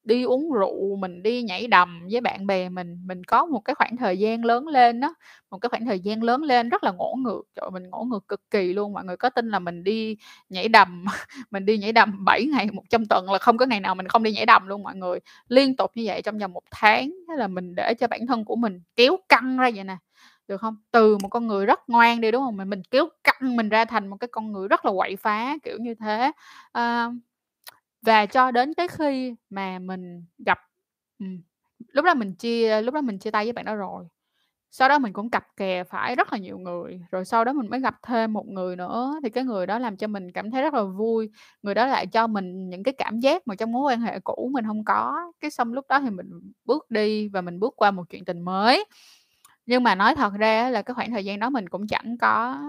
đi uống rượu, mình đi nhảy đầm với bạn bè mình. Mình có một cái khoảng thời gian lớn lên đó một cái khoảng thời gian lớn lên rất là ngỗ ngược, trời mình ngỗ ngược cực kỳ luôn. Mọi người có tin là mình đi nhảy đầm mình đi nhảy đầm 7 ngày một trong tuần là không có ngày nào mình không đi nhảy đầm luôn mọi người. Liên tục như vậy trong vòng một tháng, thế là mình để cho bản thân của mình kéo căng ra vậy nè, được không Từ một con người rất ngoan đi, đúng không Mà mình kéo căng mình ra thành một cái con người rất là quậy phá, kiểu như thế. Ờ, và cho đến cái khi mà mình gặp lúc đó mình chia lúc đó mình chia tay với bạn đó rồi. Sau đó mình cũng cặp kè phải rất là nhiều người, rồi sau đó mình mới gặp thêm một người nữa, thì cái người đó làm cho mình cảm thấy rất là vui. Người đó lại cho mình những cái cảm giác mà trong mối quan hệ cũ mình không có. Cái xong lúc đó thì mình bước đi và mình bước qua một chuyện tình mới. Nhưng mà nói thật ra là cái khoảng thời gian đó mình cũng chẳng có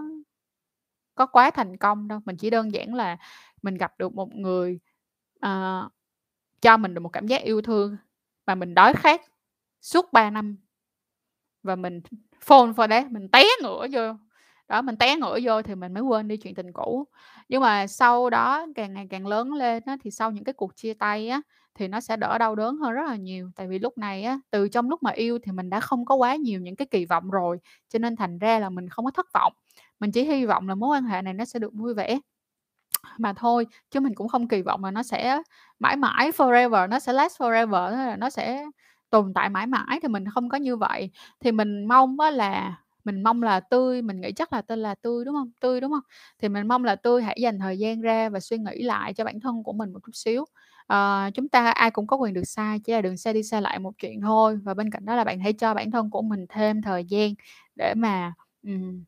có quá thành công đâu, mình chỉ đơn giản là mình gặp được một người, uh, cho mình được một cảm giác yêu thương mà mình đói khát suốt 3 năm. Và mình phone for that, mình té ngửa vô. Đó, mình té ngửa vô thì mình mới quên đi chuyện tình cũ. Nhưng mà sau đó càng ngày càng lớn lên á, thì sau những cái cuộc chia tay á, thì nó sẽ đỡ đau đớn hơn rất là nhiều. Tại vì lúc này á, từ trong lúc mà yêu thì mình đã không có quá nhiều những cái kỳ vọng rồi, cho nên thành ra là mình không có thất vọng. Mình chỉ hy vọng là mối quan hệ này nó sẽ được vui vẻ mà thôi, chứ mình cũng không kỳ vọng là nó sẽ mãi mãi forever, nó sẽ last forever, là nó sẽ tồn tại mãi mãi, thì mình không có như vậy. Thì mình mong á là mình mong là Tươi, mình nghĩ chắc là tên là Tươi, đúng không Tươi, đúng không Thì mình mong là Tươi hãy dành thời gian ra và suy nghĩ lại cho bản thân của mình một chút xíu. à, chúng ta ai cũng có quyền được sai, chỉ là đừng sai đi sai lại một chuyện thôi. Và bên cạnh đó là bạn hãy cho bản thân của mình thêm thời gian để mà, um,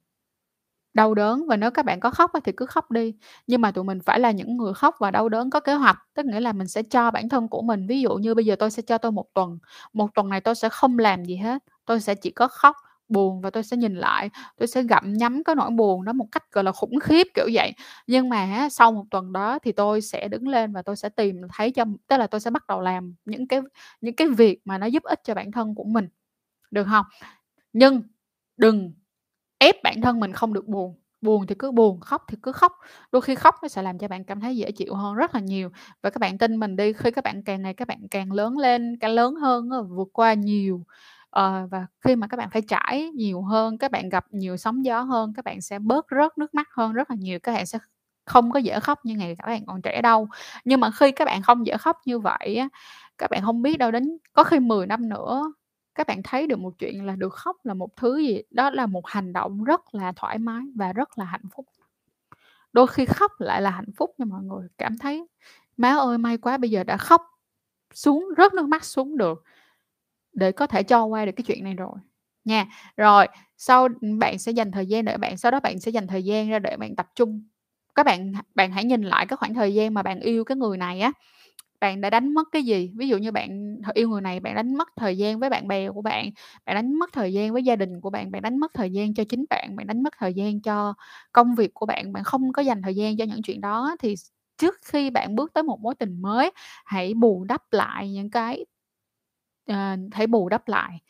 đau đớn và nếu các bạn có khóc thì cứ khóc đi. Nhưng mà tụi mình phải là những người khóc và đau đớn có kế hoạch, tức nghĩa là mình sẽ cho bản thân của mình ví dụ như bây giờ tôi sẽ cho tôi một tuần, một tuần này tôi sẽ không làm gì hết, tôi sẽ chỉ có khóc, buồn và tôi sẽ nhìn lại, tôi sẽ gặm nhấm cái nỗi buồn đó một cách, gọi là, khủng khiếp, kiểu vậy. Nhưng mà sau một tuần đó thì tôi sẽ đứng lên và tôi sẽ tìm thấy cho tức là tôi sẽ bắt đầu làm những cái những cái việc mà nó giúp ích cho bản thân của mình, được không Nhưng đừng ép bản thân mình không được buồn, buồn thì cứ buồn, khóc thì cứ khóc. Đôi khi khóc nó sẽ làm cho bạn cảm thấy dễ chịu hơn rất là nhiều. Và các bạn tin mình đi, khi các bạn càng ngày các bạn càng lớn lên, càng lớn hơn vượt qua nhiều, uh, và khi mà các bạn phải trải nhiều hơn, các bạn gặp nhiều sóng gió hơn, các bạn sẽ bớt rớt nước mắt hơn rất là nhiều, các bạn sẽ không có dễ khóc như ngày các bạn còn trẻ đâu. Nhưng mà khi các bạn không dễ khóc như vậy các bạn không biết đâu đến có khi 10 năm nữa, các bạn thấy được một chuyện là được khóc là một thứ gì đó là một hành động rất là thoải mái và rất là hạnh phúc. Đôi khi khóc lại là hạnh phúc nha mọi người, cảm thấy "Má ơi, may quá bây giờ đã khóc xuống, rớt nước mắt xuống được để có thể cho qua được cái chuyện này rồi." Nha. Rồi, sau ừ, bạn sẽ dành thời gian để bạn sau đó bạn sẽ dành thời gian ra để bạn tập trung. Các bạn bạn hãy nhìn lại cái khoảng thời gian mà bạn yêu cái người này á, bạn đã đánh mất cái gì? Ví dụ như bạn yêu người này, bạn đánh mất thời gian với bạn bè của bạn, bạn đánh mất thời gian với gia đình của bạn, bạn đánh mất thời gian cho chính bạn, bạn đánh mất thời gian cho công việc của bạn, bạn không có dành thời gian cho những chuyện đó thì trước khi bạn bước tới một mối tình mới, hãy bù đắp lại những cái uh, hãy bù đắp lại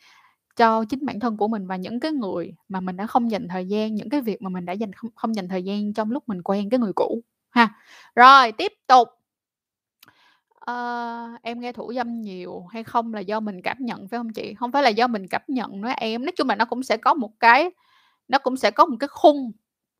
cho chính bản thân của mình và những cái người mà mình đã không dành thời gian, những cái việc mà mình đã dành không không dành thời gian trong lúc mình quen cái người cũ ha. Rồi, tiếp tục. Ờ, em nghe thủ dâm nhiều hay không là do mình cảm nhận, phải hông chị? Hông phải là do mình cảm nhận nữa em, nói chung là nó cũng sẽ có một cái nó cũng sẽ có một cái khung,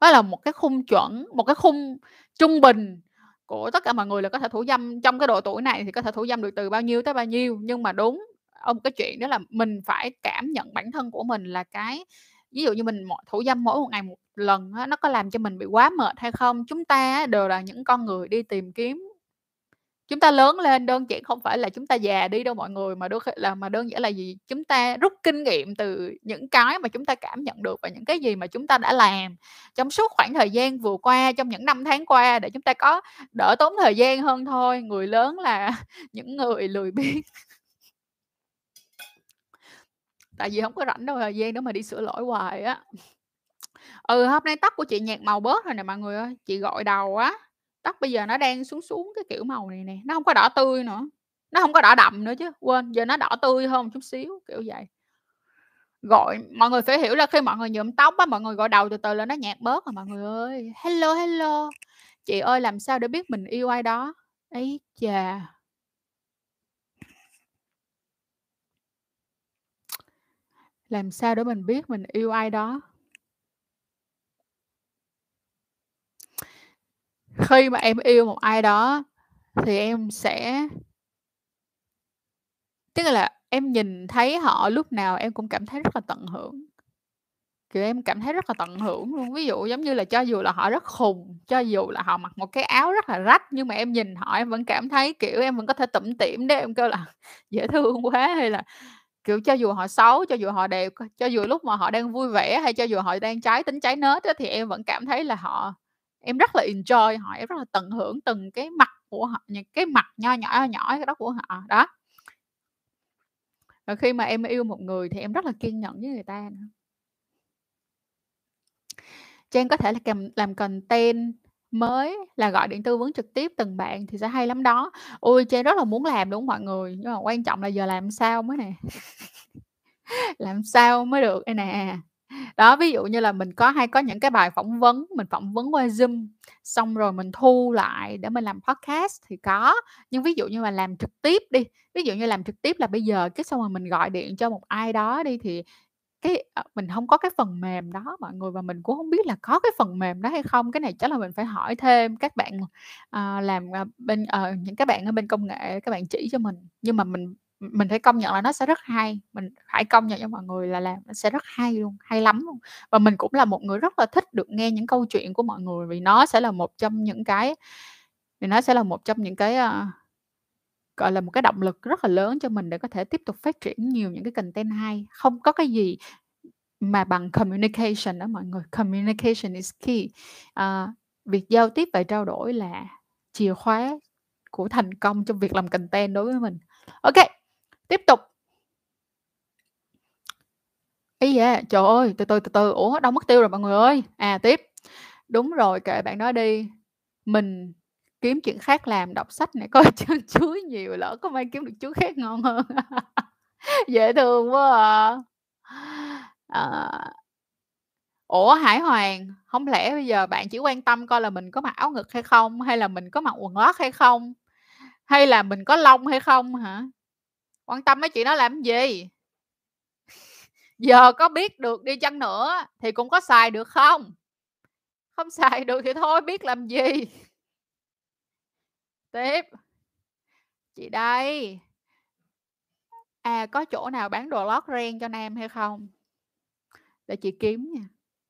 đó là một cái khung chuẩn, một cái khung trung bình của tất cả mọi người là có thể thủ dâm trong cái độ tuổi này thì có thể thủ dâm được từ bao nhiêu tới bao nhiêu. Nhưng mà đúng, ông một cái chuyện đó là mình phải cảm nhận bản thân của mình là cái ví dụ như mình mỗi thủ dâm mỗi một ngày một lần á, nó có làm cho mình bị quá mệt hay không? Chúng ta á đều là những con người đi tìm kiếm chúng ta lớn lên đơn giản không phải là chúng ta già đi đâu mọi người, mà đôi khi là mà đơn giản là gì? Chúng ta rút kinh nghiệm từ những cái mà chúng ta cảm nhận được và những cái gì mà chúng ta đã làm trong suốt khoảng thời gian vừa qua, trong những năm tháng qua để chúng ta có đỡ tốn thời gian hơn thôi. Người lớn là những người lười biếng. Tại vì không có rảnh đâu thời gian đó mà đi sửa lỗi hoài á. Ừ, hôm nay tóc của chị nhạt màu bớt rồi nè mọi người ơi, chị gội đầu á, tóc bây giờ nó đang xuống xuống cái kiểu màu này nè, nó không có đỏ tươi nữa, nó không có đỏ đậm nữa chứ, quên, giờ nó đỏ tươi hơn chút xíu, kiểu vậy. gọi mọi người phải hiểu là khi mọi người nhuộm tóc á, mọi người gọi đầu từ từ là nó nhạt bớt à mọi người ơi. Hello, hello, chị ơi làm sao để biết mình yêu ai đó? Ấy chà! Làm sao để mình biết mình yêu ai đó? Khi mà em yêu một ai đó thì em sẽ Tức là em nhìn thấy họ lúc nào em cũng cảm thấy rất là tận hưởng. Kiểu, em cảm thấy rất là tận hưởng luôn. Ví dụ giống như là cho dù là họ rất khùng, cho dù là họ mặc một cái áo rất là rách nhưng mà em nhìn họ em vẫn cảm thấy, kiểu, em vẫn có thể tủm tỉm để em kêu là "Dễ thương quá!" hay là, kiểu, cho dù họ xấu, cho dù họ đẹp, cho dù lúc mà họ đang vui vẻ hay cho dù họ đang trái tính trái nết đó, thì em vẫn cảm thấy là họ em rất là enjoy họ, em rất là tận hưởng từng cái mặt của họ, những cái mặt nho nhỏ, nho nhỏ đó của họ, đó. Và khi mà em yêu một người thì em rất là kiên nhẫn với người ta nữa. Trang có thể là làm, làm content mới là gọi điện tư vấn trực tiếp từng bạn thì sẽ hay lắm đó. Ôi, Trang rất là muốn làm đúng không mọi người, nhưng mà quan trọng là giờ làm sao mới nè. Làm sao mới được đây nè. Đó, ví dụ như là mình có hay có những cái bài phỏng vấn, mình phỏng vấn qua Zoom, xong rồi mình thu lại để mình làm podcast thì có. Nhưng ví dụ như mà làm trực tiếp đi, ví dụ như làm trực tiếp là bây giờ cái xong rồi mình gọi điện cho một ai đó đi thì cái, ờ, mình không có cái phần mềm đó mọi người, và mình cũng không biết là có cái phần mềm đó hay không. Cái này chắc là mình phải hỏi thêm các bạn, uh, làm, uh, bên, uh, những các bạn ở bên công nghệ các bạn chỉ cho mình. Nhưng mà mình mình phải công nhận là nó sẽ rất hay, mình phải công nhận cho mọi người là làm nó sẽ rất hay luôn, hay lắm luôn. Và mình cũng là một người rất là thích được nghe những câu chuyện của mọi người vì nó sẽ là một trong những cái vì nó sẽ là một trong những cái, uh, gọi là, một cái động lực rất là lớn cho mình để có thể tiếp tục phát triển nhiều những cái content hay. Không có cái gì mà bằng communication đó mọi người, communication is key. uh, việc giao tiếp và trao đổi là chìa khóa của thành công trong việc làm content đối với mình. ok tiếp tục. ý da, trời ơi, từ từ, từ từ, ủa, đâu mất tiêu rồi mọi người ơi? À, tiếp. Đúng rồi, kệ bạn đó đi, mình kiếm chuyện khác làm, đọc sách này, coi chân chuối nhiều, lỡ có may kiếm được chuối khác ngon hơn. Dễ thương quá à. à Ủa, Hải Hoàng, không lẽ bây giờ bạn chỉ quan tâm coi là mình có mặc áo ngực hay không? Hay là mình có mặc quần lót hay không? Hay là mình có lông hay không hả? Quan tâm mấy chị nó làm gì? Giờ có biết được đi chăng nữa thì cũng có xài được không? Không xài được thì thôi biết làm gì? Tiếp. Chị đây. À, có chỗ nào bán đồ lót ren cho nam hay không? Để chị kiếm nha,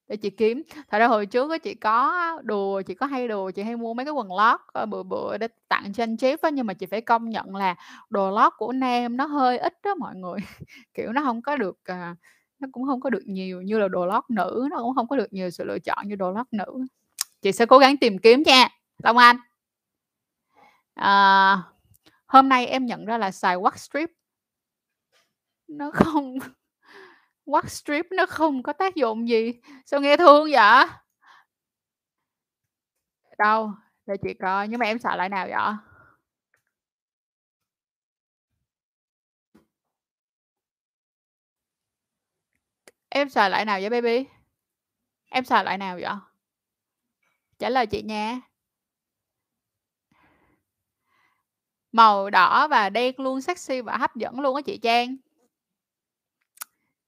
để chị kiếm. Thật ra hồi trước á chị có đùa, chị có hay đùa, chị hay mua mấy cái quần lót, ờ, bự bự để tặng cho anh Jeff á, nhưng mà chị phải công nhận là đồ lót của nam nó hơi ít đó mọi người. Kiểu, nó không có được, à, nó cũng không có được nhiều như là đồ lót nữ, nó cũng không có được nhiều sự lựa chọn như đồ lót nữ. Chị sẽ cố gắng tìm kiếm nha, Long Anh. à, Hôm nay em nhận ra là xài wax strip nó không wax strip nó không có tác dụng gì. Sao nghe thương vậy? Đâu, để chị coi, nhưng mà em xài loại nào vậy? Em xài loại nào vậy baby? Em xài loại nào vậy? Trả lời chị nha. Màu đỏ và đen luôn sexy và hấp dẫn luôn á chị Trang.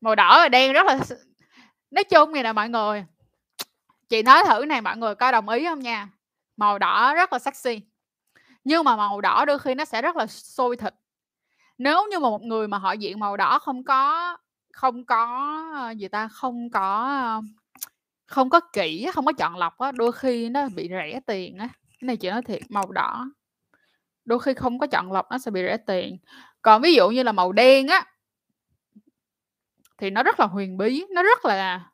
Màu đỏ và đen rất là nói chung vầy nè mọi người. Chị nói thử này mọi người coi đồng ý không nha? Màu đỏ rất là sexy. Nhưng mà màu đỏ đôi khi nó sẽ rất là sôi thịt. Nếu như mà một người mà họ diện màu đỏ không có không có, ờ, gì ta, không có, ờ, không có kỹ không có chọn lọc á, đôi khi nó bị rẻ tiền á. Cái này chị nói thiệt, màu đỏ đôi khi không có chọn lọc nó sẽ bị rẻ tiền. Còn ví dụ như là màu đen á thì nó rất là huyền bí, nó rất là,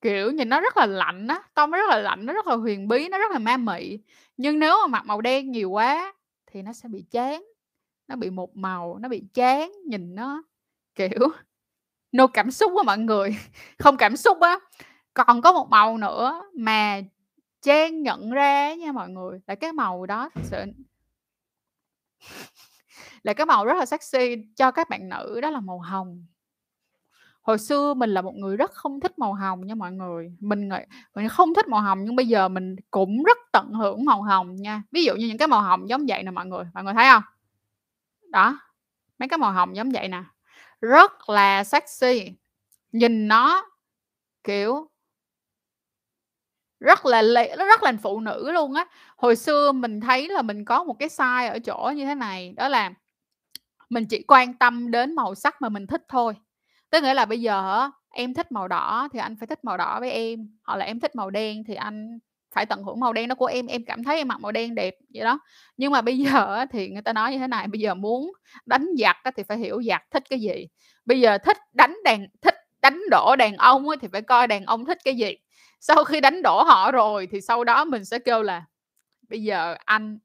kiểu, nhìn nó rất là lạnh á, tông nó rất là lạnh, nó rất là huyền bí, nó rất là ma mị. Nhưng nếu mà mặc màu đen nhiều quá thì nó sẽ bị chán, nó bị một màu, nó bị chán, nhìn nó, kiểu, no cảm xúc á mọi người, không cảm xúc á. Còn có một màu nữa mà Trang nhận ra nha mọi người, là cái màu đó thực sự là cái màu rất là sexy cho các bạn nữ đó là màu hồng. Hồi xưa mình là một người rất không thích màu hồng nha mọi người, mình mình không thích màu hồng nhưng bây giờ mình cũng rất tận hưởng màu hồng nha. Ví dụ như những cái màu hồng giống vậy nè mọi người, mọi người thấy không Đó, mấy cái màu hồng giống vậy nè, rất là sexy, nhìn nó, kiểu rất là lệ rất là phụ nữ luôn á. Hồi xưa mình thấy là mình có một cái sai ở chỗ như thế này, đó là mình chỉ quan tâm đến màu sắc mà mình thích thôi. Tức nghĩa là bây giờ em thích màu đỏ thì anh phải thích màu đỏ với em, hoặc là em thích màu đen thì anh phải tận hưởng màu đen đó của em, em cảm thấy em mặc màu đen đẹp, vậy đó. Nhưng mà bây giờ thì người ta nói như thế này, bây giờ muốn đánh giặc thì phải hiểu giặc thích cái gì. Bây giờ thích đánh đàn thích đánh đổ đàn ông thì phải coi đàn ông thích cái gì. Sau khi đánh đổ họ rồi thì sau đó mình sẽ kêu là "Bây giờ anh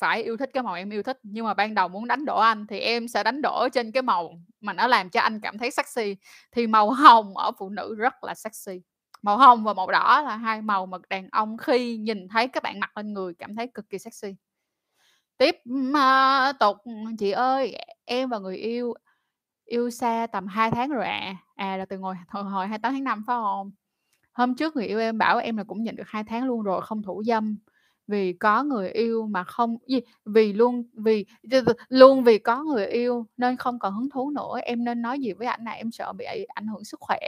phải yêu thích cái màu em yêu thích, nhưng mà ban đầu muốn đánh đổ anh thì em sẽ đánh đổ trên cái màu mà nó làm cho anh cảm thấy sexy." Thì màu hồng ở phụ nữ rất là sexy. Màu hồng và màu đỏ là hai màu mà đàn ông khi nhìn thấy các bạn mặc lên người cảm thấy cực kỳ sexy. Tiếp, uh, tục, "Chị ơi, em và người yêu yêu xa tầm 2 tháng rồi ạ." À, là từ ngồi từ hồi 28 tháng 5 phải không "Hôm trước người yêu em bảo em là cũng nhận được 2 tháng luôn rồi không thủ dâm, vì có người yêu mà không gì, vì luôn vì luôn vì có người yêu nên không còn hứng thú nữa, em nên nói gì với anh này Em sợ bị ảnh hưởng sức khỏe."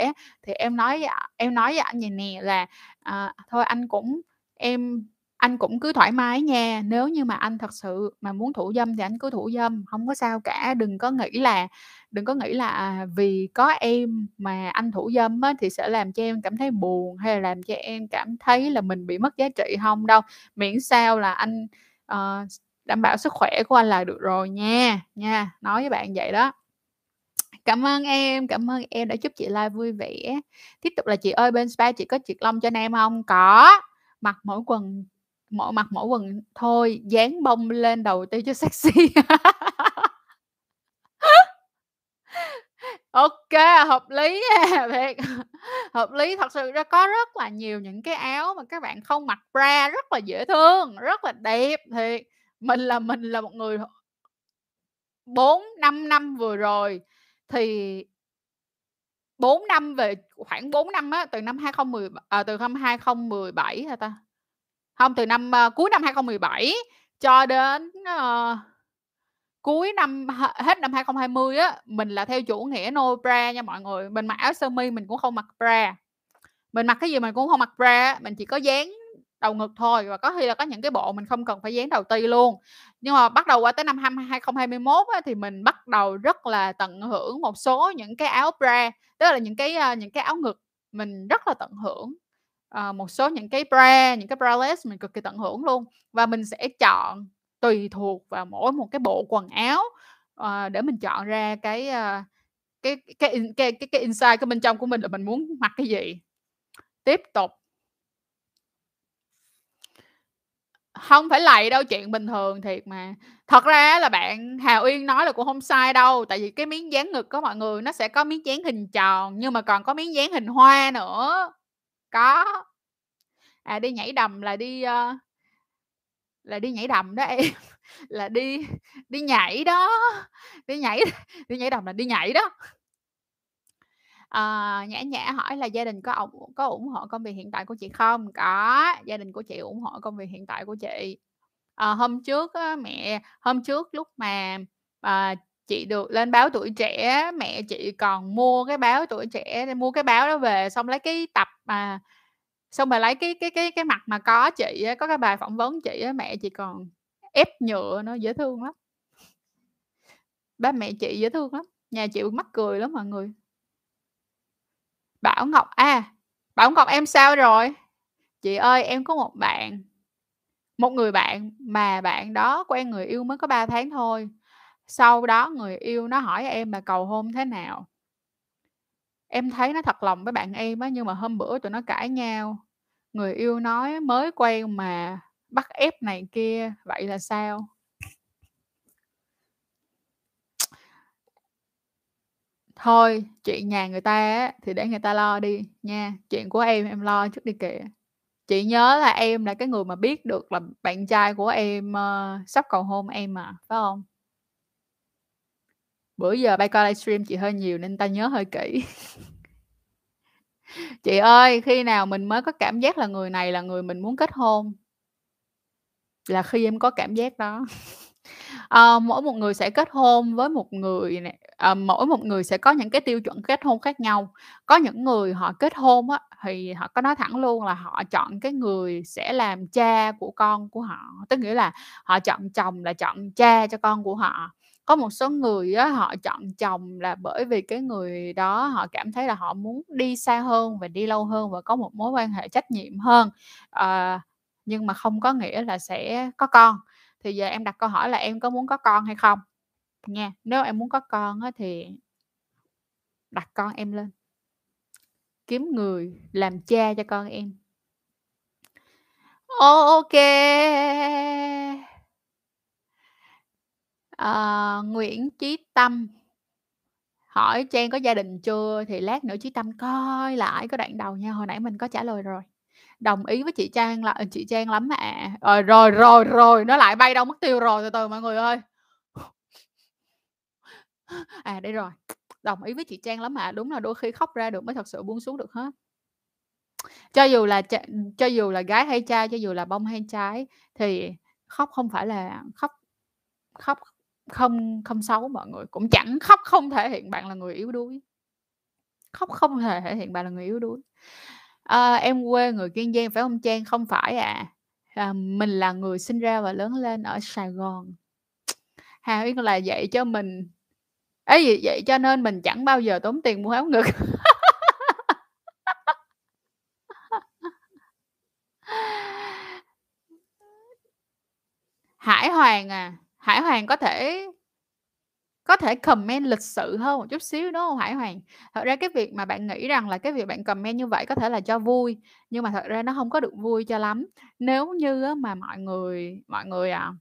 Thì em nói em nói với anh vầy nè là "À, thôi anh cũng em anh cũng cứ thoải mái nha, nếu như mà anh thật sự mà muốn thủ dâm thì anh cứ thủ dâm, không có sao cả. Đừng có nghĩ là đừng có nghĩ là, à, vì có em mà anh thủ dâm á thì sẽ làm cho em cảm thấy buồn, hay là làm cho em cảm thấy là mình bị mất giá trị, không đâu, miễn sao là anh, uh, đảm bảo sức khỏe của anh là được rồi nha, nha." Nói với bạn vậy đó. Cảm ơn em, cảm ơn em đã giúp chị live vui vẻ. Tiếp tục là "Chị ơi, bên spa chị có triệt lông cho nam không Có, mặc mỗi quần mỗi mặc mỗi quần thôi, dán bông lên đầu ti cho sexy. ok hợp lý thiệt, hợp lý. Thật sự ra có rất là nhiều những cái áo mà các bạn không mặc ra rất là dễ thương, rất là đẹp, thiệt. Mình là mình là một người 4-5 năm vừa rồi thì 4 năm về khoảng 4 năm á, từ năm 2010 à, từ năm 2017 hả ta? Không từ năm, uh, cuối năm 2017 cho đến, uh, cuối năm hết năm 2020 á, mình là theo chủ nghĩa no bra nha mọi người. Mình mặc áo sơ mi mình cũng không mặc bra. Mình mặc cái gì mình cũng không mặc bra mình chỉ có dán đầu ngực thôi, và có khi là có những cái bộ mình không cần phải dán đầu ti luôn. Nhưng mà bắt đầu qua tới năm 2021 á, thì mình bắt đầu rất là tận hưởng một số những cái áo bra, tức là những cái, ờ, những cái áo ngực mình rất là tận hưởng. Ờ, một số những cái bra, những cái braless mình cực kỳ tận hưởng luôn. Và mình sẽ chọn tùy thuộc vào mỗi một cái bộ quần áo, ờ, để mình chọn ra cái, ờ, a, cái cái cái cái cái inside cái bên trong của mình là mình muốn mặc cái gì. Tiếp tục. không phải lầy đâu, chuyện bình thường thiệt mà. Thật ra là bạn Hà Uyên nói là cũng không sai đâu, tại vì cái miếng dán ngực của mọi người nó sẽ có miếng dán hình tròn, nhưng mà còn có miếng dán hình hoa nữa. Có. À, đi nhảy đầm là đi, uh, là đi nhảy đầm đó em, là đi đi nhảy đó, đi nhảy đi nhảy đầm là đi nhảy đó. à, Nhã Nhã hỏi là gia đình có ủng có ủng hộ công việc hiện tại của chị không? Có, gia đình của chị ủng hộ công việc hiện tại của chị. à, hôm trước á, mẹ hôm trước lúc mà, à, chị được lên báo Tuổi Trẻ mẹ chị còn mua cái báo Tuổi Trẻ mua cái báo đó về xong lấy cái tập mà xong rồi lấy cái cái cái cái mặt mà có chị có cái bài phỏng vấn chị mẹ chị còn ép nhựa nó dễ thương lắm. Ba mẹ chị dễ thương lắm, nhà chị mắc cười lắm mọi người. Bảo Ngọc à, Bảo Ngọc em sao rồi? Chị ơi, em có một bạn một người bạn mà bạn đó quen người yêu mới có 3 tháng thôi. Sau đó người yêu nó hỏi em là cầu hôn thế nào. Em thấy nó thật lòng với bạn em á, nhưng mà hôm bữa tụi nó cãi nhau. Người yêu nói mới quen mà bắt ép này kia, vậy là sao? Thôi, chuyện nhà người ta á, thì để người ta lo đi nha, chuyện của em em lo trước đi kìa. Chị nhớ là em là cái người mà biết được là bạn trai của em, uh, sắp cầu hôn em mà, phải không Bữa giờ bay coi livestream chị hơi nhiều nên ta nhớ hơi kỹ. Chị ơi, khi nào mình mới có cảm giác là người này là người mình muốn kết hôn? Là khi em có cảm giác đó. à, mỗi một người sẽ kết hôn với một người này ờ, mỗi một người sẽ có những cái tiêu chuẩn kết hôn khác nhau. Có những người họ kết hôn á, thì họ có nói thẳng luôn là họ chọn cái người sẽ làm cha của con của họ, tức nghĩa là họ chọn chồng là chọn cha cho con của họ. Có một số người á, họ chọn chồng là bởi vì cái người đó họ cảm thấy là họ muốn đi xa hơn và đi lâu hơn và có một mối quan hệ trách nhiệm hơn, à, nhưng mà không có nghĩa là sẽ có con. Thì giờ em đặt câu hỏi là em có muốn có con hay không? Nha, nếu em muốn có con á, thì đặt con em lên. Kiếm người làm cha cho con em. ok. Ờ, Nguyễn Chí Tâm hỏi Trang có gia đình chưa? Thì lát nữa Chí Tâm coi lại cái đoạn đầu nha, hồi nãy mình có trả lời rồi. Đồng ý với chị Trang là ờ, chị Trang lắm ạ. À. rồi, rồi, rồi, nó lại bay đâu mất tiêu rồi, từ từ mọi người ơi. À, đây rồi, đồng ý với chị Trang lắm ạ, đúng là đôi khi khóc ra được mới thật sự buông xuống được hết. Cho dù là cho dù là gái hay trai, cho dù là bông hay trái thì khóc không phải là khóc khóc không không xấu mọi người, cũng chẳng khóc không thể hiện bạn là người yếu đuối. Khóc không thể thể hiện bạn là người yếu đuối. à, em quê người Kiên Giang phải không Trang? Không phải à. à, mình là người sinh ra và lớn lên ở Sài Gòn. Hà Uyên là dạy cho mình ấy, vậy vậy cho nên mình chẳng bao giờ tốn tiền mua áo ngực. Hải Hoàng à, Hải Hoàng có thể có thể comment lịch sự hơn một chút xíu, đúng không Hải Hoàng? Thật ra cái việc mà bạn nghĩ rằng là cái việc bạn comment như vậy có thể là cho vui, nhưng mà thật ra nó không có được vui cho lắm. Nếu như mà mọi người mọi người, à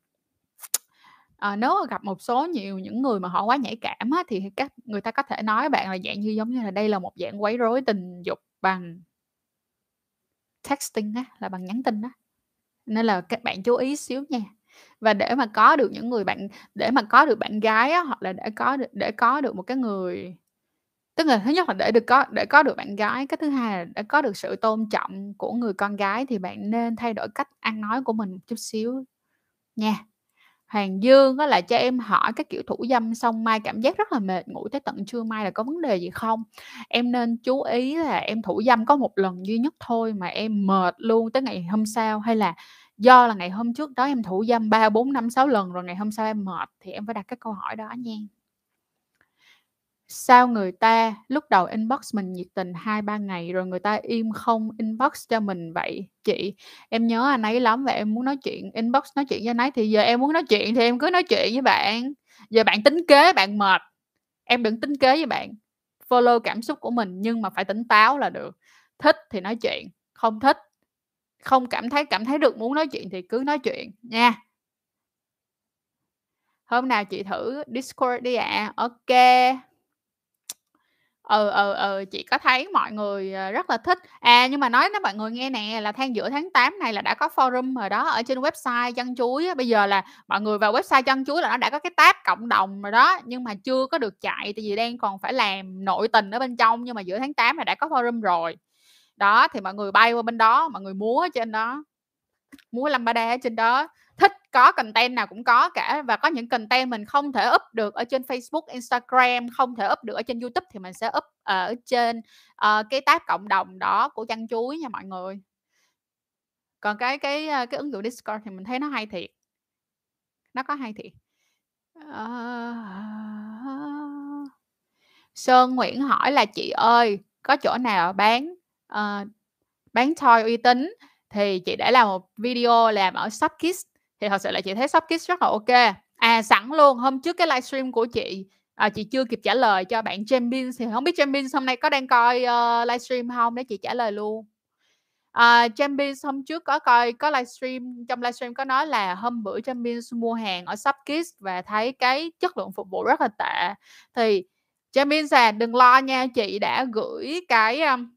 à nếu mà gặp một số nhiều những người mà họ quá nhạy cảm á, thì các người ta có thể nói bạn là dạng như giống như là đây là một dạng quấy rối tình dục bằng texting á, là bằng nhắn tin á. Nên là các bạn chú ý xíu nha. Và để mà có được những người bạn để mà có được bạn gái á, hoặc là để có được để có được một cái người tức là thứ nhất là để được có để có được bạn gái, cái thứ hai là để có được sự tôn trọng của người con gái thì bạn nên thay đổi cách ăn nói của mình một chút xíu nha. Hoàng Dương đó là cho em hỏi cái kiểu thủ dâm xong mai cảm giác rất là mệt, ngủ tới tận trưa mai là có vấn đề gì không? Em nên chú ý là em thủ dâm có một lần duy nhất thôi mà em mệt luôn tới ngày hôm sau, hay là do là ngày hôm trước đó em thủ dâm 3, 4, 5, 6 lần rồi ngày hôm sau em mệt thì em phải đặt cái câu hỏi đó nha. Sao người ta lúc đầu inbox mình nhiệt tình 2, 3 ngày rồi người ta im không inbox cho mình vậy chị? Em nhớ anh ấy lắm và em muốn nói chuyện, inbox nói chuyện với anh ấy thì giờ em muốn nói chuyện thì em cứ nói chuyện với bạn. Giờ bạn tính kế, bạn mệt, em đừng tính kế với bạn. Follow cảm xúc của mình nhưng mà phải tỉnh táo là được. Thích thì nói chuyện, không thích không cảm thấy cảm thấy được muốn nói chuyện thì cứ nói chuyện nha. Hôm nào chị thử Discord đi ạ. OK. Ừ, ừ, ừ, chị có thấy mọi người, ờ, rất là thích. À, nhưng mà nói với mọi người nghe nè, là tháng giữa tháng 8 này là đã có forum rồi đó, ở trên website chân Chuối á. Bây giờ là mọi người vào website chân Chuối là nó đã có cái tab cộng đồng rồi đó, nhưng mà chưa có được chạy tại vì đang còn phải làm nội tình ở bên trong, nhưng mà giữa tháng 8 là đã có forum rồi. Đó, thì mọi người bay qua bên đó, mọi người múa ở trên đó. Múa lambada ở trên đó thích có content nào cũng có cả và có những content mình không thể up được ở trên Facebook, Instagram, không thể up được ở trên YouTube thì mình sẽ up ờ, ở trên uh, cái tab cộng đồng đó của chăn chuối nha mọi người. Còn cái cái ờ, cái ứng dụng Discord thì mình thấy nó hay thiệt. Nó có hay thiệt. Uh... Sơn Nguyễn hỏi là chị ơi, có chỗ nào bán uh, bán toy uy tín thì chị đã làm một video làm ở Shopkiss thì thật sự là chị thấy Shopkiss rất là ok. À sẵn luôn hôm trước cái livestream của chị à, chị chưa kịp trả lời cho bạn Jamin thì không biết Jamin hôm nay có đang coi uh, livestream không? Để chị trả lời luôn. Ờ, à, Jamin hôm trước có coi có livestream trong livestream có nói là hôm bữa Jamin mua hàng ở Shopkiss và thấy cái chất lượng phục vụ rất là tệ. Thì Jamin à đừng lo nha chị đã gửi cái um,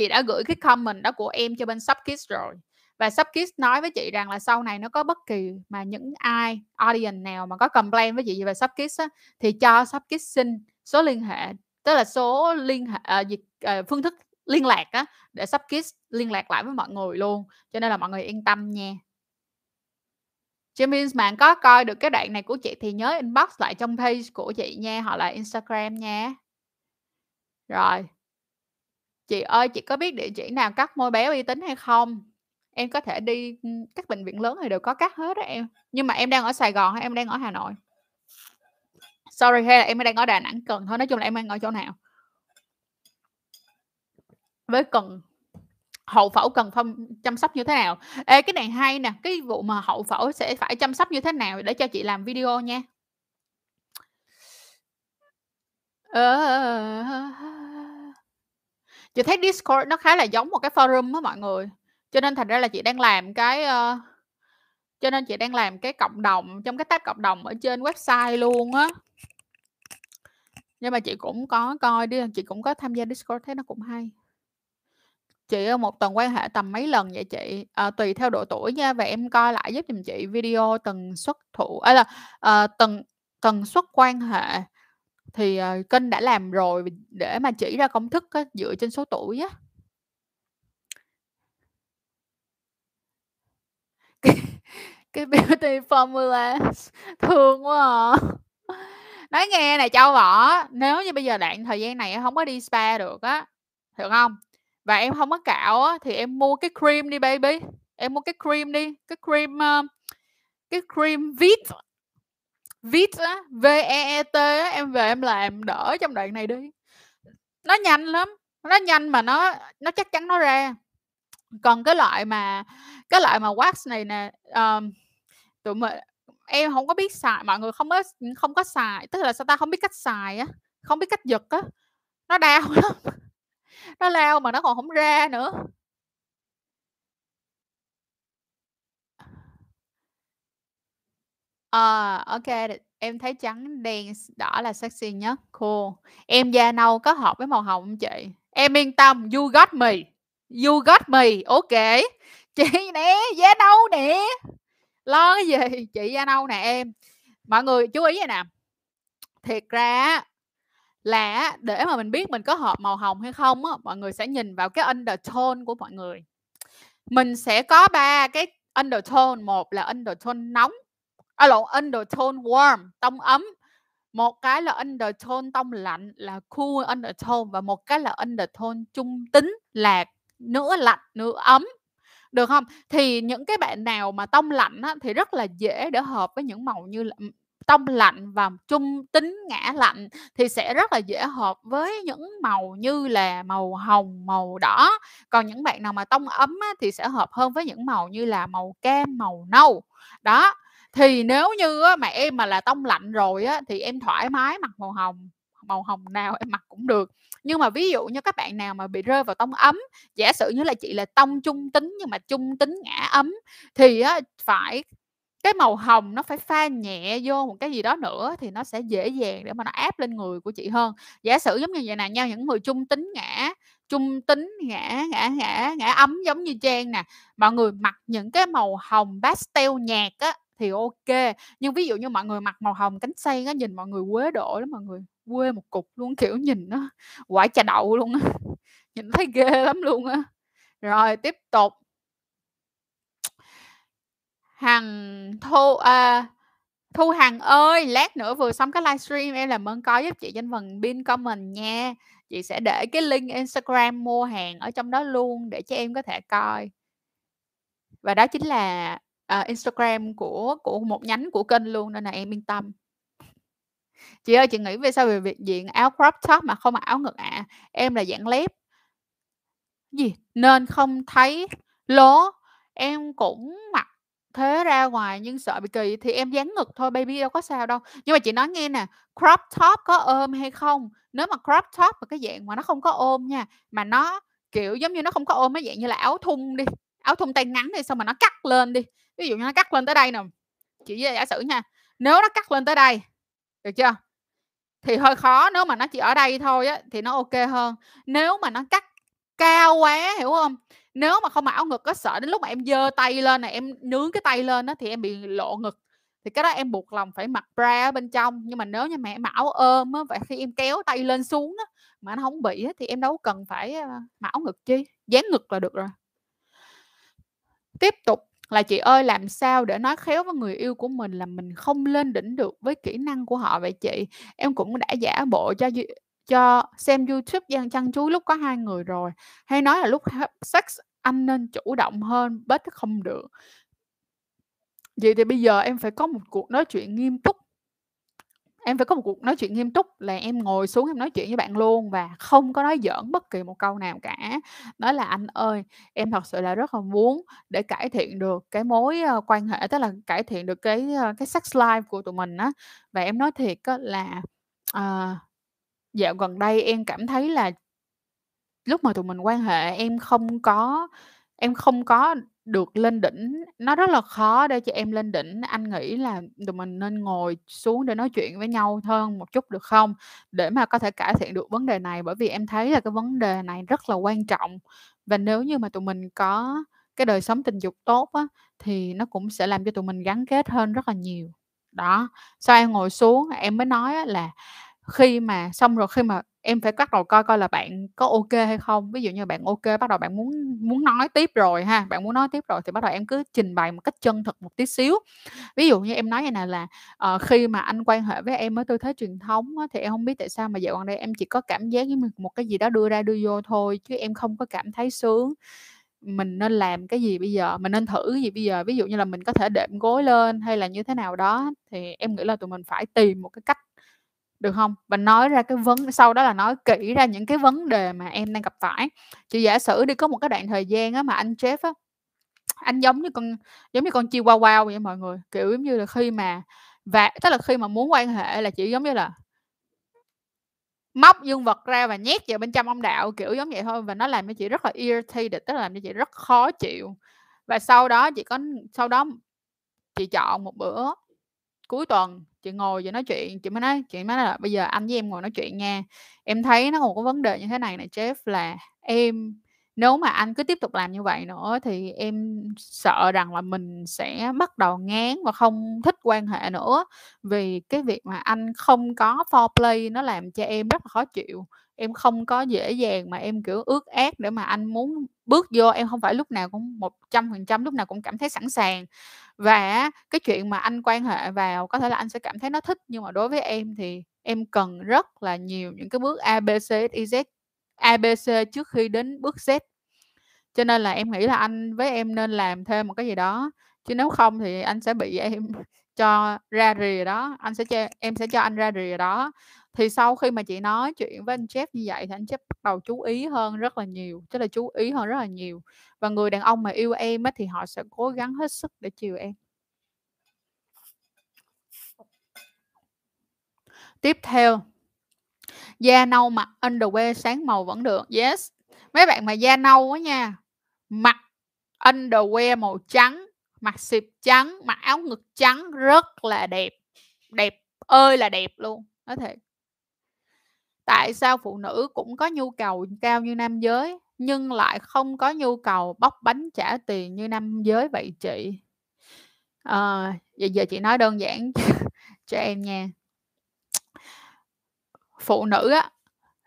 chị đã gửi cái comment đó của em cho bên Shopkids rồi. Và Subkids nói với chị rằng là sau này nó có bất kỳ mà những ai audience nào mà có complain với chị về Subkids á, thì cho Subkids xin số liên hệ tức là số liên hệ uh, uh, phương thức liên lạc á để Subkids liên lạc lại với mọi người luôn. Cho nên là mọi người yên tâm nha. James bạn có coi được cái đoạn này của chị thì nhớ inbox lại trong page của chị nha hoặc là Instagram nha. Rồi chị ơi chị có biết địa chỉ nào cắt môi béo uy tín hay không Em có thể đi, các bệnh viện lớn thì đều có cắt hết đó em. Nhưng mà em đang ở Sài Gòn hay em đang ở Hà Nội? Sorry, hay là em đang ở Đà Nẵng, Cần thôi, nói chung là em đang ở chỗ nào? Với Cần hậu phẫu cần phong chăm sóc như thế nào? Ê, cái này hay nè, cái vụ mà hậu phẫu sẽ phải chăm sóc như thế nào để cho chị làm video nha. Ờ, ờ, ờ, ờ chị thấy Discord nó khá là giống một cái forum á mọi người. Cho nên thành ra là chị đang làm cái, uh, cho nên chị đang làm cái cộng đồng trong cái tab cộng đồng ở trên website luôn á. Nhưng mà chị cũng có coi đi chị cũng có tham gia Discord thấy nó cũng hay. Chị, một tuần quan hệ tầm mấy lần vậy chị? à, tùy theo độ tuổi nha và em coi lại giúp giùm chị video tần suất thụ ấy à là, à, tần tần suất quan hệ thì, uh, kênh đã làm rồi để mà chỉ ra công thức á, dựa trên số tuổi á. Cái cái beauty formula thương quá à. Nói nghe này Châu Võ, nếu như bây giờ đoạn thời gian này em không có đi spa được á, được không Và em không có cạo á, thì em mua cái cream đi baby, em mua cái cream đi, cái cream, uh, cái cream Veet viết á, V-E-E-T á, em về em làm đỡ trong đoạn này đi. Nó nhanh lắm, nó nhanh mà nó nó chắc chắn nó ra. Còn cái loại mà cái loại mà wax này nè, um, tụi mình em không có biết xài, mọi người không có không có xài, tức là sao ta, không biết cách xài á, không biết cách giật á, nó đau lắm, nó lao mà nó còn không ra nữa. Ờ, ok kê, em thấy trắng, đen, s đỏ là sexy nhất, cool. Em da nâu có hợp với màu hồng hông chị? Em yên tâm, you got me, you got me, OK. Chị nè, da nâu nè, lo cái gì, chị da nâu nè em. Mọi người chú ý vậy nè, thiệt ra á là á, để mà mình biết mình có hợp màu hồng hay không á, mọi người sẽ nhìn vào cái undertone của mọi người. Mình sẽ có 3 cái undertone, một là undertone nóng, à, lộn, undertone warm, tông ấm, một cái là undertone tông lạnh là cool undertone và một cái là undertone trung tính là nửa lạnh nửa ấm. Được không? Thì những cái bạn nào mà tông lạnh á, thì rất là dễ để hợp với những màu như là tông lạnh và trung tính ngã lạnh thì sẽ rất là dễ hợp với những màu như là màu hồng, màu đỏ. Còn những bạn nào mà tông ấm á, thì sẽ hợp hơn với những màu như là màu cam, màu nâu. Đó, thì nếu như á, mà em mà là tông lạnh rồi á, thì em thoải mái mặc màu hồng, màu hồng nào em mặc cũng được. Nhưng mà ví dụ như các bạn nào mà bị rơi vào tông ấm, giả sử như là chị là tông trung tính nhưng mà trung tính ngã ấm thì á phải cái màu hồng nó phải pha nhẹ vô một cái gì đó nữa thì nó sẽ dễ dàng để mà nó áp lên người của chị hơn. Giả sử giống như vậy nè nha, những người trung tính ngã trung tính ngã ngã ngã ngã ấm giống như Trang nè, mọi người mặc những cái màu hồng pastel nhạt á thì OK. Nhưng ví dụ như mọi người mặc màu hồng cánh sen á, nhìn mọi người quế độ lắm mọi người, quê một cục luôn, kiểu, nhìn nó quả trà đậu luôn á, nhìn thấy ghê lắm luôn á. Rồi tiếp tục. Hằng Thu, à, Thu Hằng ơi, lát nữa vừa xong cái livestream em làm ơn coi giúp chị trên phần pin comment nha. Chị sẽ để cái link Instagram mua hàng ở trong đó luôn để cho em có thể coi. Và đó chính là, uh, Instagram của của một nhánh của kênh luôn nên là em yên tâm. Chị ơi, chị nghĩ về sao về việc diện áo crop top mà không mặc áo ngực ạ? Em là dạng lép. Gì? Nên không thấy lố. Em cũng mặc thế ra ngoài nhưng sợ bị kỳ thì em dán ngực thôi baby, đâu có sao đâu. Nhưng mà chị nói nghe nè, crop top có ôm hay không? Nếu mà crop top là cái dạng mà nó không có ôm nha, mà nó, kiểu, giống như nó không có ôm cái dạng như là áo thun đi, áo thun tay ngắn đi xong mà nó cắt lên đi, ví dụ như nó cắt lên tới đây nè, chị giả sử nha, nếu nó cắt lên tới đây, được chưa? Thì hơi khó, nếu mà nó chỉ ở đây thôi á thì nó OK hơn. Nếu mà nó cắt cao quá, hiểu không? Nếu mà không mặc áo ngực có sợ đến lúc mà em giơ tay lên này em nướng cái tay lên đó thì em bị lộ ngực, thì cái đó em buộc lòng phải mặc bra ở bên trong. Nhưng mà nếu như mẹ em mặc áo ôm á, vậy khi em kéo tay lên xuống á, mà nó không bị á thì em đâu cần phải, ơ, mặc áo ngực chi, dán ngực là được rồi. Tiếp tục là "Chị ơi, làm sao để nói khéo với người yêu của mình là mình không lên đỉnh được với kỹ năng của họ vậy chị? Em cũng đã giả bộ cho cho xem YouTube gian chăn chuối lúc có hai người rồi, hay nói là lúc sex anh nên chủ động hơn, bết không được." Vậy thì bây giờ em phải có một cuộc nói chuyện nghiêm túc. Em phải có một cuộc nói chuyện nghiêm túc là em ngồi xuống em nói chuyện với bạn luôn và không có nói giỡn bất kỳ một câu nào cả. Nói là "Anh ơi, em thật sự là rất là muốn để cải thiện được cái mối, ờ, quan hệ, tức là cải thiện được cái, ờ, cái sex life của tụi mình á. Và em nói thiệt á là, ờ, dạo gần đây em cảm thấy là lúc mà tụi mình quan hệ em không có em không có được lên đỉnh, nó rất là khó để cho em lên đỉnh. Anh nghĩ là tụi mình nên ngồi xuống để nói chuyện với nhau hơn một chút được không? Để mà có thể cải thiện được vấn đề này, bởi vì em thấy là cái vấn đề này rất là quan trọng. Và nếu như mà tụi mình có cái đời sống tình dục tốt á, thì nó cũng sẽ làm cho tụi mình gắn kết hơn rất là nhiều. Đó, sau em ngồi xuống em mới nói á là khi mà xong rồi khi mà em phải bắt đầu coi coi là bạn có OK hay không. Ví dụ như bạn OK, bắt đầu bạn muốn muốn nói tiếp rồi ha, bạn muốn nói tiếp rồi thì bắt đầu em cứ trình bày một cách chân thực một tí xíu. Ví dụ như em nói như này là uh, khi mà anh quan hệ với em ở tư thế truyền thống á, thì em không biết tại sao mà dạo gần đây em chỉ có cảm giác với một cái gì đó đưa ra đưa vô thôi, chứ em không có cảm thấy sướng. Mình nên làm cái gì bây giờ? Mình nên thử cái gì bây giờ? Ví dụ như là mình có thể đệm gối lên hay là như thế nào đó." Thì em nghĩ là tụi mình phải tìm một cái cách, được không? Và nói ra cái vấn sau đó là nói kỹ ra những cái vấn đề mà em đang gặp phải. Chị giả sử đi, có một cái đoạn thời gian á mà anh Jeff á, anh giống như con giống như con Chihuahua vậy mọi người, kiểu, giống như là khi mà và tức là khi mà muốn quan hệ là chỉ giống như là móc dương vật ra và nhét vào bên trong ông đạo, kiểu giống vậy thôi, và nó làm cho chị rất là irritated, tức là làm cho chị rất khó chịu. Và sau đó chị có sau đó chị chọn một bữa cuối tuần, chị ngồi chị nói chuyện, chị mới nói chị mới nói là "Bây giờ anh với em ngồi nói chuyện nha. Em thấy nó còn có vấn đề như thế này nè Jeff, là em nếu mà anh cứ tiếp tục làm như vậy nữa thì em sợ rằng là mình sẽ bắt đầu ngán và không thích quan hệ nữa. Vì cái việc mà anh không có foreplay nó làm cho em rất là khó chịu. Em không có dễ dàng mà em, kiểu, ướt ác để mà anh muốn bước vô, em không phải lúc nào cũng 100% lúc nào cũng cảm thấy sẵn sàng. Và cái chuyện mà anh quan hệ vào có thể là anh sẽ cảm thấy nó thích, nhưng mà đối với em thì em cần rất là nhiều những cái bước A, B, C, Z, A, B, C trước khi đến bước Z. Cho nên là em nghĩ là anh với em nên làm thêm một cái gì đó, chứ nếu không thì anh sẽ bị em cho ra rìa đó, anh sẽ cho em sẽ cho anh ra rìa đó." Thì sau khi mà chị nói chuyện với anh Jeff như vậy thì anh Jeff bắt đầu chú ý hơn rất là nhiều, tức là chú ý hơn rất là nhiều. Và người đàn ông mà yêu em ấy thì họ sẽ cố gắng hết sức để chiều em. Tiếp theo Da nâu mặc underwear sáng màu vẫn được. Yes. Mấy bạn mà da nâu á nha, mặc underwear màu trắng, mặc xịp trắng, mặc áo ngực trắng rất là đẹp. Đẹp ơi là đẹp luôn, nói thiệt. Tại sao phụ nữ cũng có nhu cầu cao như nam giới nhưng lại không có nhu cầu bóc bánh trả tiền như nam giới vậy chị? à, vậy giờ chị nói đơn giản cho em nha. Phụ nữ á,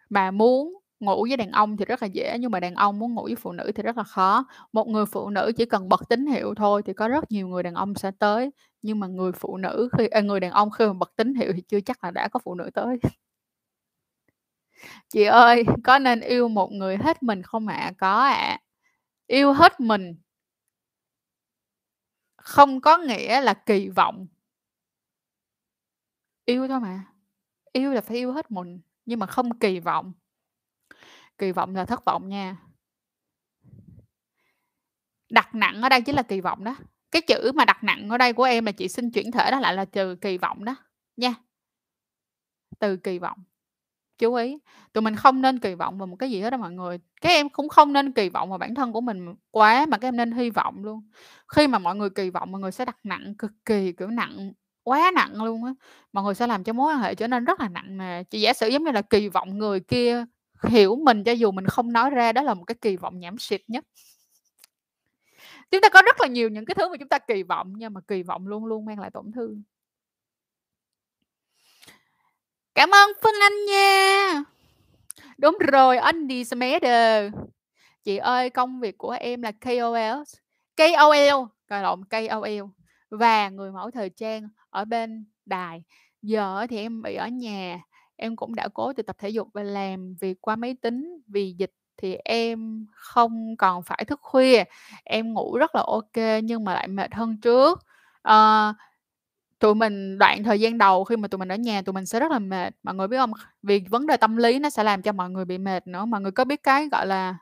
mà muốn ngủ với đàn ông thì rất là dễ, nhưng mà đàn ông muốn ngủ với phụ nữ thì rất là khó. Một người phụ nữ chỉ cần bật tín hiệu thôi thì có rất nhiều người đàn ông sẽ tới, nhưng mà người phụ nữ khi à, người đàn ông khi mà bật tín hiệu thì chưa chắc là đã có phụ nữ tới. Chị ơi, có nên yêu một người hết mình không ạ? Có ạ. Yêu hết mình không có nghĩa là kỳ vọng. Yêu thôi mà. Yêu là phải yêu hết mình, nhưng mà không kỳ vọng. Kỳ vọng là thất vọng nha. Đặt nặng ở đây chính là kỳ vọng đó. Cái chữ mà đặt nặng ở đây của em là chị xin chuyển thể đó lại là từ kỳ vọng đó, nha. Từ kỳ vọng. Chú ý, tụi mình không nên kỳ vọng vào một cái gì hết đó mọi người. Các em cũng không nên kỳ vọng vào bản thân của mình quá, mà các em nên hy vọng luôn. Khi mà mọi người kỳ vọng, mọi người sẽ đặt nặng cực kỳ, kiểu, nặng, quá nặng luôn á. Mọi người sẽ làm cho mối quan hệ trở nên rất là nặng nề. Chị giả sử giống như là kỳ vọng người kia hiểu mình cho dù mình không nói ra, đó là một cái kỳ vọng nhảm xịt nhất. Chúng ta có rất là nhiều những cái thứ mà chúng ta kỳ vọng, nhưng mà kỳ vọng luôn luôn mang lại tổn thương. Cảm ơn Phương Anh nha. Đúng rồi, Andy Smader. Chị ơi, công việc của em là KOL, KOL, gọi lộn, KOL và người mẫu thời trang ở bên đài. Giờ thì em bị ở nhà, em cũng đã cố từ tập thể dục và làm việc qua máy tính. Vì dịch thì em không còn phải thức khuya, em ngủ rất là OK nhưng mà lại mệt hơn trước. Ờ, tụi mình đoạn thời gian đầu khi mà tụi mình ở nhà tụi mình sẽ rất là mệt, mọi người biết không Vì vấn đề tâm lý nó sẽ làm cho mọi người bị mệt nữa. Mọi người có biết cái, gọi là,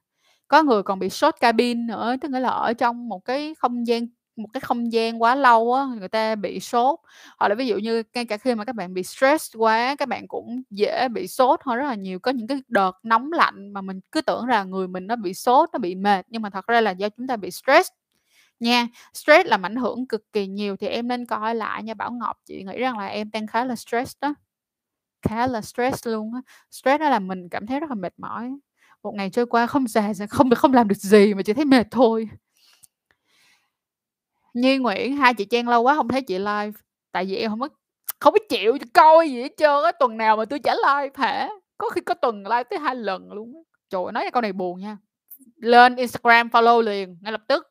có người còn bị sốt cabin nữa, tức nghĩa là ở trong một cái không gian một cái không gian quá lâu á, người ta bị sốt. Hoặc là ví dụ như ngay cả khi mà các bạn bị stress quá, các bạn cũng dễ bị sốt hơn rất là nhiều. Có những cái đợt nóng lạnh mà mình cứ tưởng là người mình nó bị sốt, nó bị mệt, nhưng mà thật ra là do chúng ta bị stress nha. Stress làm ảnh hưởng cực kỳ nhiều thì em nên coi lại nha. Bảo Ngọc, chị nghĩ rằng là em đang khá là stress đó. Khá là stress luôn á. Stress đó là mình cảm thấy rất là mệt mỏi. Một ngày trôi qua không già không không làm được gì mà chỉ thấy mệt thôi. Nhi Nguyễn, hai chị Trang lâu quá không thấy chị live, tại vì em không có không có chịu coi gì hết trơn á, tuần nào mà tôi trả live hả? Có khi có tuần live tới hai lần luôn á. Trời nói cái câu này buồn nha. Lên Instagram follow liền, ngay lập tức,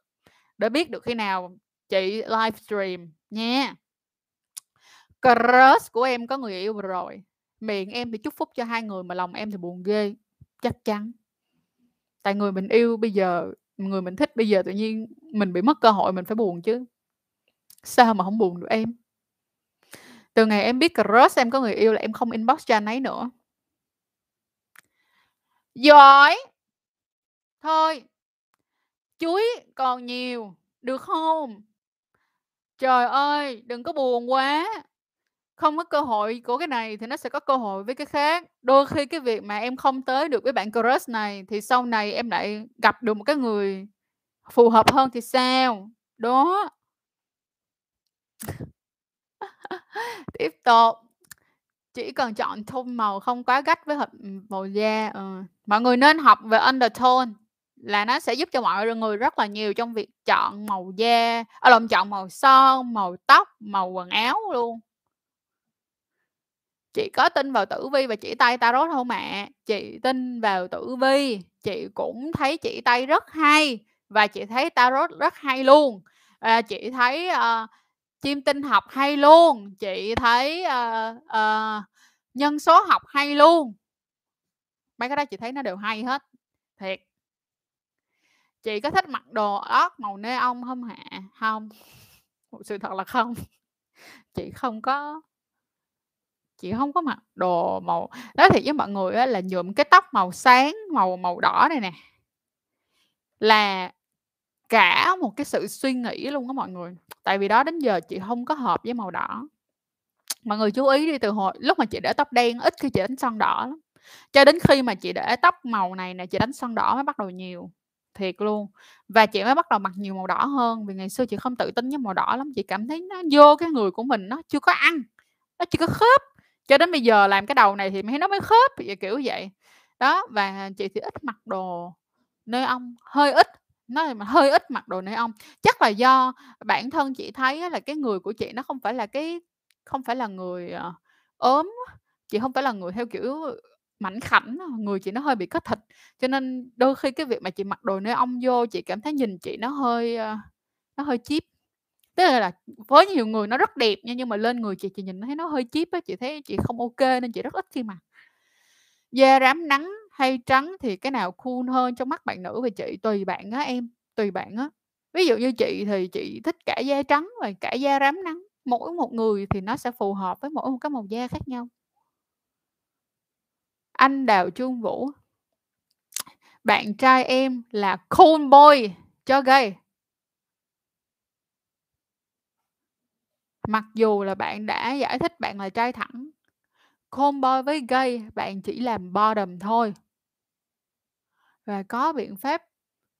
để biết được khi nào chị livestream nha. Crush của em có người yêu rồi, miệng em thì chúc phúc cho hai người mà lòng em thì buồn ghê, chắc chắn. Tại người mình yêu bây giờ, người mình thích bây giờ tự nhiên mình bị mất cơ hội mình phải buồn chứ. Sao mà không buồn được em? Từ ngày em biết crush em có người yêu là em không inbox cho anh ấy nữa. Giỏi! Thôi. Chuối còn nhiều, được không Trời ơi, đừng có buồn quá. Không có cơ hội của cái này thì nó sẽ có cơ hội với cái khác. Đôi khi cái việc mà em không tới được với bạn crush này thì sau này em lại gặp được một cái người phù hợp hơn thì sao? Đó. Tiếp tục. Chỉ cần chọn tông màu không quá gắt với hợp, ừ, màu da, ừ. Mọi người nên học về undertone là nó sẽ giúp cho mọi người rất là nhiều trong việc chọn màu da à, ở lòng chọn màu son, màu tóc, màu quần áo luôn. Chị có tin vào tử vi và chỉ tay tarot không ạ? Chị tin vào tử vi, chị cũng thấy chỉ tay rất hay và chị thấy tarot rất hay luôn. À, chị thấy, uh, chim tinh học hay luôn, chị thấy, uh, uh, nhân số học hay luôn. Mấy cái đó chị thấy nó đều hay hết, thiệt. Chị có thích mặc đồ ớt màu neon không hả không một sự thật là không. Chị không có chị không có mặc đồ màu nói thiệt với mọi người á là nhuộm cái tóc màu sáng, màu màu đỏ này nè là cả một cái sự suy nghĩ luôn á mọi người. Tại vì đó đến giờ chị không có hợp với màu đỏ. Mọi người chú ý đi, từ hồi lúc mà chị để tóc đen ít khi chị đánh son đỏ lắm. Cho đến khi mà chị để tóc màu này nè, chị đánh son đỏ mới bắt đầu nhiều, thiệt luôn. Và chị mới bắt đầu mặc nhiều màu đỏ hơn, vì ngày xưa chị không tự tin với màu đỏ lắm, chị cảm thấy nó vô cái người của mình nó chưa có ăn, nó chưa có khớp. Cho đến bây giờ làm cái đầu này thì thấy nó mới khớp, vậy kiểu vậy. Đó, và chị thì ít mặc đồ neon, hơi ít, nói mà hơi ít mặc đồ neon. Chắc là do bản thân chị thấy là cái người của chị nó không phải là cái không phải là người, ờ, ốm chị không phải là người theo kiểu mảnh khảnh người chị nó hơi bị có thịt, cho nên đôi khi cái việc mà chị mặc đồ neon vô chị cảm thấy nhìn chị nó hơi, ờ, nó hơi chip Tức là là với nhiều người nó rất đẹp nha, nhưng mà lên người chị, chị nhìn thấy nó hơi chip á, chị thấy chị không ok nên chị rất ít khi mặc. Da rám nắng hay trắng thì cái nào cool hơn trong mắt bạn nữ và chị? Tùy bạn á em, tùy bạn á. Ví dụ như chị thì chị thích cả da trắng và cả da rám nắng, mỗi một người thì nó sẽ phù hợp với mỗi một cái màu da khác nhau. Anh Đào trương Vũ. Bạn trai em là cool boy cho gay. Mặc dù là bạn đã giải thích bạn là trai thẳng. Cool boy với gay, bạn chỉ làm bottom thôi. Và có biện pháp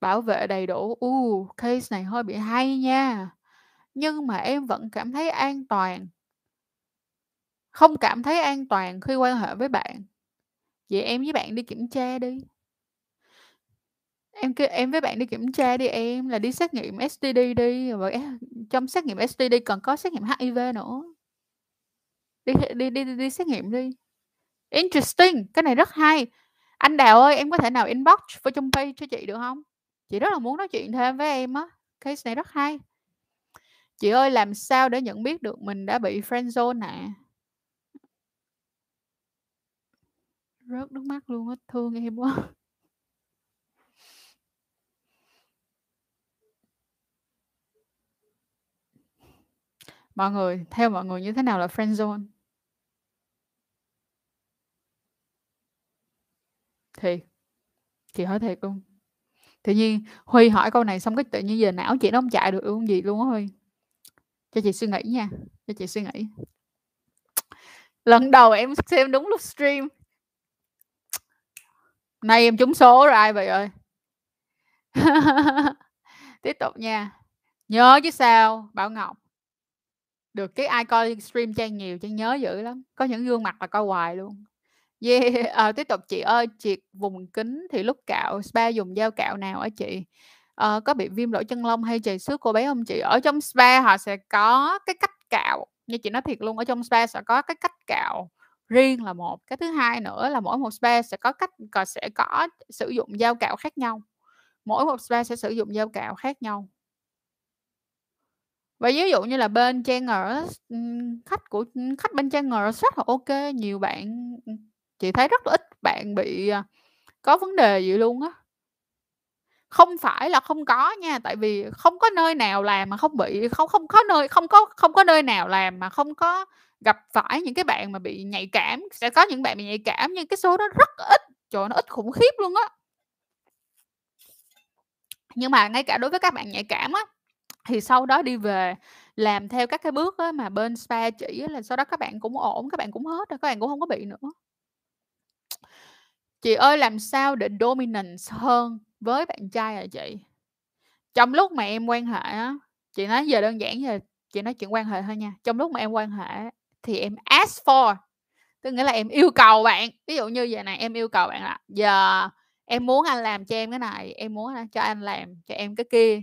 bảo vệ đầy đủ. U, case này hơi bị hay nha. Nhưng mà em vẫn cảm thấy an toàn. Không cảm thấy an toàn khi quan hệ với bạn. Vậy em với bạn đi kiểm tra đi. Em kêu em với bạn đi kiểm tra đi em, là đi xét nghiệm STD đi, và trong xét nghiệm STD còn có xét nghiệm HIV nữa. Đi đi đi đi đi xét nghiệm đi. Interesting, cái này rất hay. Anh Đào ơi, em có thể nào inbox vô trong page cho chị được không Chị rất là muốn nói chuyện thêm với em á, case này rất hay. Chị ơi, làm sao để nhận biết được mình đã bị friendzone ạ? Rớt nước mắt luôn á, thương em quá. Mọi người, theo mọi người như thế nào là friendzone? Thì Chị hỏi thiệt luôn. Tự nhiên Huy hỏi câu này xong cái tự nhiên giờ não chị nó không chạy được luôn gì luôn á Huy. Cho chị suy nghĩ nha, cho chị suy nghĩ. Lần đầu em xem đúng lúc stream. Nay em trúng số rồi ai vậy ơi? Tiếp tục nha. Nhớ chứ sao, Bảo Ngọc. Được cái ai coi stream Trang nhiều, Trang nhớ dữ lắm. Có những gương mặt là coi hoài luôn. Yeah, à, tiếp tục chị ơi, triệt vùng kính thì lúc cạo spa dùng dao cạo nào hả chị? à, có bị viêm lỗ chân lông hay chảy xước cô bé không chị? Ở trong spa họ sẽ có cái cách cạo, như chị nói thiệt luôn, ở trong spa sẽ có cái cách cạo riêng là một, cái thứ hai nữa là mỗi một spa sẽ có cách cò sẽ có sử dụng dao cạo khác nhau. Mỗi một spa sẽ sử dụng dao cạo khác nhau. Và ví dụ như là bên Trang ở khách của khách bên Trang ở rất là ok nhiều bạn chị thấy rất là ít bạn bị, à, có vấn đề gì luôn á. Không phải là không có nha, tại vì không có nơi nào làm mà không bị, không không có nơi không có không có nơi nào làm mà không có gặp phải những cái bạn mà bị nhạy cảm, sẽ có những bạn bị nhạy cảm nhưng cái số đó rất ít, trời nó ít khủng khiếp luôn á. Nhưng mà ngay cả đối với các bạn nhạy cảm á, thì sau đó đi về làm theo các cái bước á mà bên spa chỉ á là sau đó các bạn cũng ổn, các bạn cũng hết rồi, các bạn cũng không có bị nữa. Chị ơi, làm sao để dominance hơn với bạn trai hả chị? Trong lúc mà em quan hệ á, chị nói giờ đơn giản giờ chị nói chuyện quan hệ thôi nha. Trong lúc mà em quan hệ thì em ask for, tức nghĩa là em yêu cầu bạn. Ví dụ như vầy này, em yêu cầu bạn là "Giờ em muốn anh làm cho em cái này, em muốn anh cho anh làm cho em cái kia."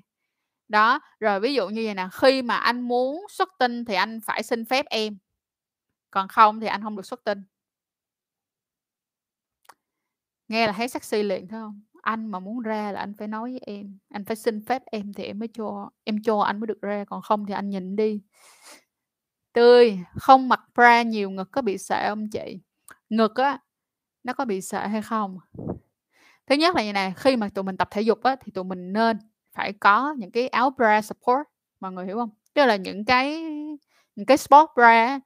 Đó, rồi ví dụ như vậy nè, khi mà anh muốn xuất tinh thì anh phải xin phép em, còn không thì anh không được xuất tinh. Nghe là thấy sexy liền, thấy không Anh mà muốn ra là anh phải nói với em, anh phải xin phép em thì em mới cho em cho anh mới được ra, còn không thì anh nhịn đi. Tươi, không mặc bra nhiều ngực có bị sệ không chị? Ngực á, nó có bị sệ hay không? Thứ nhất là như này khi mà tụi mình tập thể dục á, thì tụi mình nên phải có những cái áo bra support, mọi người hiểu không Tức là những cái những cái sport bra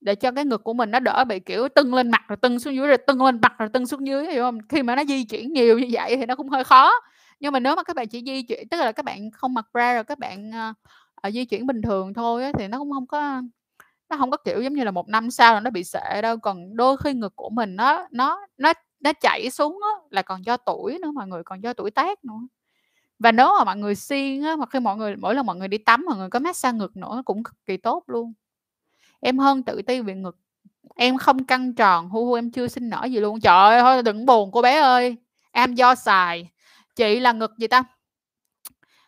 để cho cái ngực của mình nó đỡ bị, kiểu, tưng lên mặt rồi tưng xuống dưới, rồi tưng lên mặt rồi tưng xuống dưới, hiểu không Khi mà nó di chuyển nhiều như vậy thì nó cũng hơi khó. Nhưng mà nếu mà các bạn chỉ di chuyển tức là các bạn không mặc bra rồi các bạn, uh, di chuyển bình thường thôi á, thì nó cũng không có nó không có kiểu giống như là một năm sau là nó bị sệ đâu còn đôi khi ngực của mình nó nó nó nó chảy xuống á, là còn do tuổi nữa mọi người còn do tuổi tác nữa. Và nếu mà mọi người xiên á hoặc khi mọi người mỗi lần mọi người đi tắm mọi người có massage ngực nữa cũng cực kỳ tốt luôn. Em hơn tự ti về ngực em không căng tròn hu hu em chưa sinh nở gì luôn. Trời ơi thôi đừng buồn cô bé ơi em do xài. Chị là ngực gì ta?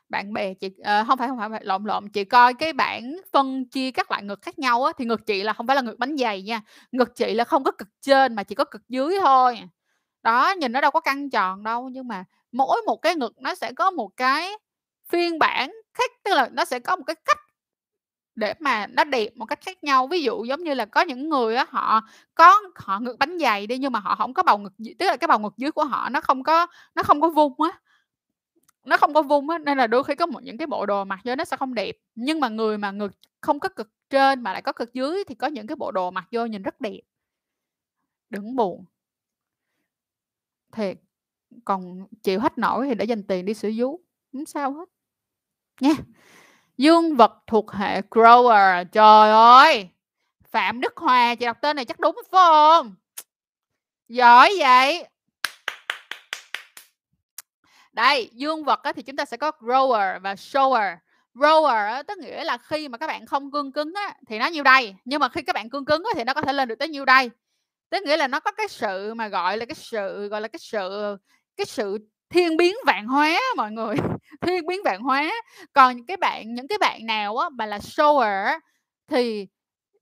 Bạn bè chị uh, ờ, không phải không phải lộn lộn chị coi cái bảng phân chia các loại ngực khác nhau á thì ngực chị là không phải là ngực bánh dày nha ngực chị là không có cực trên mà chỉ có cực dưới thôi. Đó nhìn nó đâu có căng tròn đâu nhưng mà mỗi một cái ngực nó sẽ có một cái phiên bản khác tức là nó sẽ có một cái cách để mà nó đẹp một cách khác nhau. Ví dụ giống như là có những người á họ có họ ngực bánh dày đi nhưng mà họ không có bầu ngực tức là cái bầu ngực dưới của họ nó không có nó không có vung á nó không có vung á, nên là đôi khi có một những cái bộ đồ mặc vô nó sẽ không đẹp. Nhưng mà người mà ngực không có cực trên mà lại có cực dưới thì có những cái bộ đồ mặc vô nhìn rất đẹp. Đừng buồn. Thiệt, còn chịu hết nổi thì để dành tiền đi sửa vú không sao hết. Nha. Dương vật thuộc hệ grower, trời ơi! Phạm đức hòa, chị đọc tên này chắc đúng phải không? Giỏi vậy! Đây dương vật á, thì chúng ta sẽ có grower và shower. Grower á, tức nghĩa là khi mà các bạn không cương cứng á, thì nó nhiêu đây nhưng mà khi các bạn cương cứng á, thì nó có thể lên được tới nhiêu đây. Tức nghĩa là nó có cái sự mà gọi là cái sự gọi là cái sự cái sự thiên biến vạn hóa mọi người. Thiên biến vạn hóa còn những cái bạn những cái bạn nào á mà là shower thì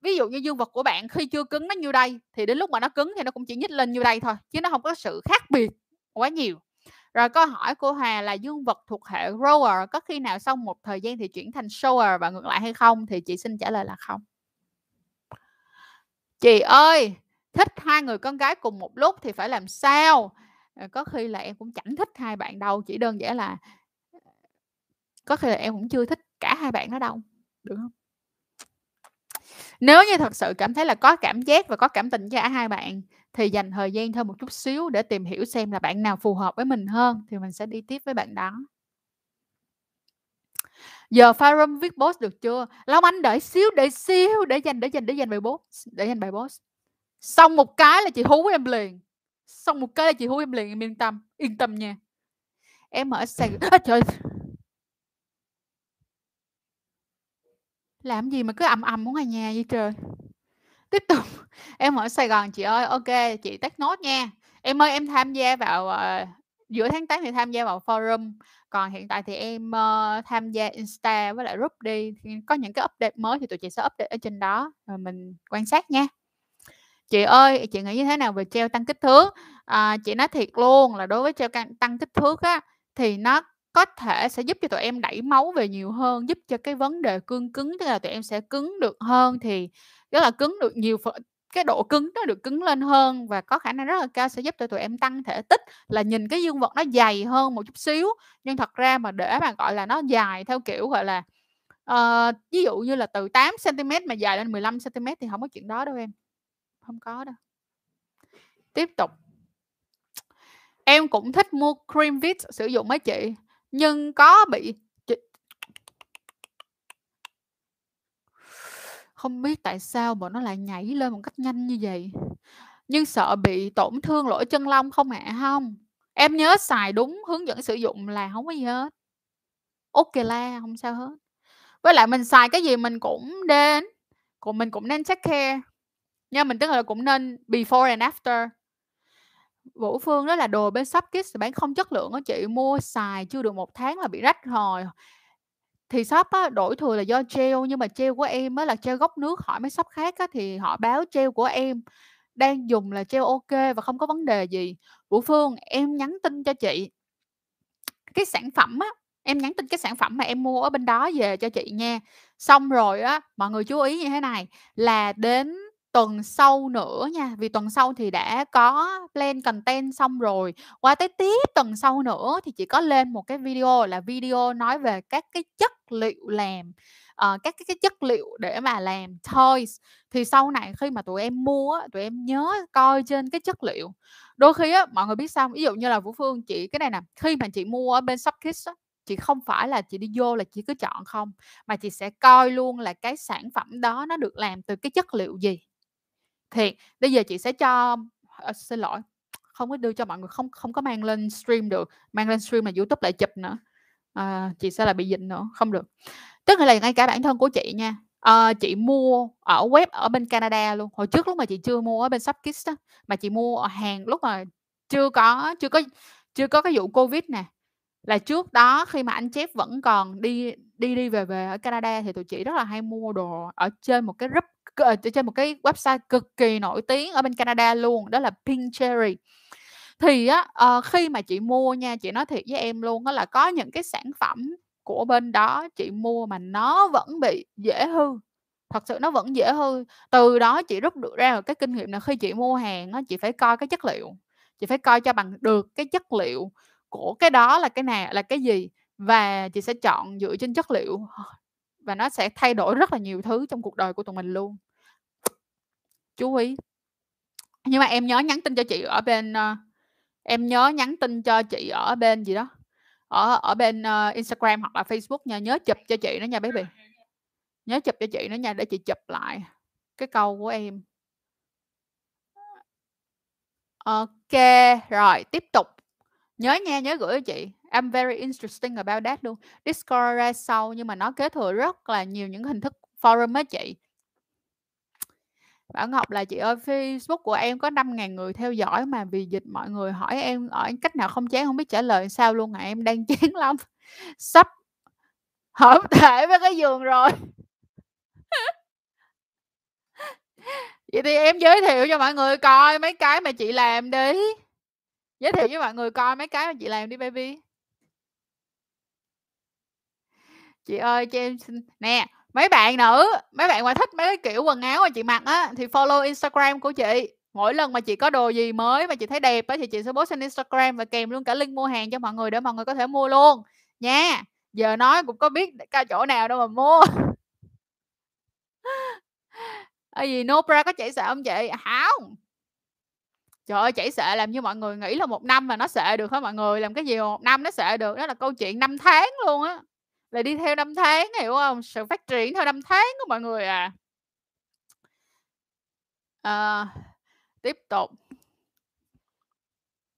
ví dụ như dương vật của bạn khi chưa cứng nó như đây thì đến lúc mà nó cứng thì nó cũng chỉ nhích lên như đây thôi chứ nó không có sự khác biệt quá nhiều rồi câu hỏi của Hà là dương vật thuộc hệ grower có khi nào sau một thời gian thì chuyển thành shower và ngược lại hay không? Thì chị xin trả lời là không. Chị ơi, thích hai người con gái cùng một lúc thì phải làm sao? Ờ, có khi là em cũng chẳng thích hai bạn đâu, chỉ đơn giản là có khi là em cũng chưa thích cả hai bạn đó đâu, được không? Nếu như thật sự cảm thấy là có cảm giác và có cảm tình cho cả hai bạn thì dành thời gian thêm một chút xíu để tìm hiểu xem là bạn nào phù hợp với mình hơn thì mình sẽ đi tiếp với bạn đó. Giờ forum viết post được chưa? Long Anh đợi xíu, đợi xíu để dành để dành để dành bài post, để dành bài post. Xong một cái là chị hú em liền. Xong một cái là chị hú em liền, em yên tâm, yên tâm nha. Em ở Sài Gòn. À, trời. Làm gì mà cứ ầm ầm muốn ở nhà vậy trời? Tiếp tục, em ở Sài Gòn chị ơi, ok chị take nốt nha. Em ơi, em tham gia vào, uh, giữa tháng 8 thì tham gia vào forum, còn hiện tại thì em, uh, tham gia Insta với lại group đi, có những cái update mới thì tụi chị sẽ update ở trên đó, rồi mình quan sát nha. Chị ơi, chị nghĩ như thế nào về treo tăng kích thước? À, chị nói thiệt luôn là đối với treo tăng kích thước á, thì nó có thể sẽ giúp cho tụi em đẩy máu về nhiều hơn, giúp cho cái vấn đề cương cứng, tức là tụi em sẽ cứng được hơn thì rất là cứng được nhiều phần cái độ cứng nó được cứng lên hơn và có khả năng rất là cao sẽ giúp cho tụi em tăng thể tích là nhìn cái dương vật nó dày hơn một chút xíu. Nhưng thật ra mà để mà gọi là nó dài theo kiểu gọi là uh, ví dụ như là từ 8 cm mà dài lên 15 cm thì không có chuyện đó đâu em. Không có đâu. Tiếp tục. Em cũng thích mua cream vit sử dụng mấy chị nhưng có bị Không biết tại sao mà nó lại nhảy lên một cách nhanh như vậy. Nhưng sợ bị tổn thương lỗ chân lông không ạ? không Em nhớ xài đúng hướng dẫn sử dụng là không có gì hết. OK la, không sao hết. Với lại mình xài cái gì mình cũng nên cũng mình cũng nên check care. Nha, mình tức là cũng nên before and after. Vũ Phương đó là đồ bên Shopkids bán không chất lượng á chị, mua xài chưa được một tháng là bị rách rồi. Thì shop á, đổi thừa là do gel, nhưng mà gel của em á là gel gốc nước, hỏi mấy shop khác á thì họ báo gel của em đang dùng là gel OK và không có vấn đề gì. Vũ Phương, em nhắn tin cho chị cái sản phẩm á, em nhắn tin cái sản phẩm mà em mua ở bên đó về cho chị nha. Xong rồi á, mọi người chú ý như thế này, là đến tuần sau nữa nha, vì tuần sau thì đã có plan content xong rồi. Qua tới tiếp tuần sau nữa thì chị có lên một cái video là video nói về các cái chất liệu làm, uh, các cái cái chất liệu để mà làm toys. Thì sau này khi mà tụi em mua tụi em nhớ coi trên cái chất liệu. Đôi khi á, mọi người biết sao Ví dụ như là Vũ Phương, chị cái này nè, khi mà chị mua ở bên Shopkids á, chị không phải là chị đi vô là chị cứ chọn không, mà chị sẽ coi luôn là cái sản phẩm đó nó được làm từ cái chất liệu gì. Thiệt, bây giờ chị sẽ cho à, xin lỗi, không có đưa cho mọi người, không không có mang lên stream được, mang lên stream là YouTube lại chụp nữa. À, chị sẽ là bị dịch nữa, không được. Tức là ngay cả bản thân của chị nha, à, chị mua ở web ở bên Canada luôn. Hồi trước lúc mà chị chưa mua ở bên shopkiss đó mà chị mua ở hàng lúc mà chưa có chưa có chưa có cái vụ Covid nè. Là trước đó khi mà anh chép vẫn còn đi đi đi về về ở Canada thì tụi chị rất là hay mua đồ ở trên một cái group Ờ, trên một cái website cực kỳ nổi tiếng ở bên Canada luôn, đó là Pink Cherry. Thì á, uh, khi mà chị mua nha, chị nói thiệt với em luôn đó là có những cái sản phẩm của bên đó chị mua mà nó vẫn bị dễ hư. Thật sự nó vẫn dễ hư. Từ đó chị rút được ra cái kinh nghiệm là khi chị mua hàng á, chị phải coi cái chất liệu. Chị phải coi cho bằng được cái chất liệu của cái đó là cái nào, là cái gì và chị sẽ chọn dựa trên chất liệu và nó sẽ thay đổi rất là nhiều thứ trong cuộc đời của tụi mình luôn. Chú ý. Nhưng mà em nhớ nhắn tin cho chị ở bên, uh, em nhớ nhắn tin cho chị ở bên gì đó, ở ở bên, uh, Instagram hoặc là Facebook nha, nhớ chụp cho chị nữa nha baby. Nhớ chụp cho chị nữa nha, để chị chụp lại cái câu của em. ok rồi tiếp tục. Nhớ nha, nhớ gửi cho chị. I'm very interesting about that luôn. Discord ra sau nhưng mà nó kế thừa rất là nhiều những hình thức forum á chị. Bảo Ngọc là "Chị ơi, Facebook của em có 5.000 người theo dõi mà vì dịch mọi người hỏi em ở cách nào không chán, không biết trả lời sao luôn à, em đang chán lắm. Sắp hợp thể với cái giường rồi." Vậy thì em giới thiệu cho mọi người coi mấy cái mà chị làm đi. Giới thiệu với mọi người coi mấy cái mà chị làm đi baby. Chị ơi, cho em xin nè, mấy bạn nữ, mấy bạn mà thích mấy cái kiểu quần áo mà chị mặc á, thì follow Instagram của chị. Mỗi lần mà chị có đồ gì mới mà chị thấy đẹp á, thì chị sẽ post trên Instagram và kèm luôn cả link mua hàng cho mọi người để mọi người có thể mua luôn, nha. Giờ nói cũng có biết ca chỗ nào đâu mà mua. ở gì no bra có chảy xệ không chị? không Trời ơi, chảy xệ làm như mọi người nghĩ là một năm mà nó xệ được hả mọi người? Làm cái gì mà 1 năm nó xệ được, đó là câu chuyện năm tháng luôn á. Là đi theo năm tháng, hiểu không Sự phát triển theo năm tháng của mọi người à. à tiếp tục.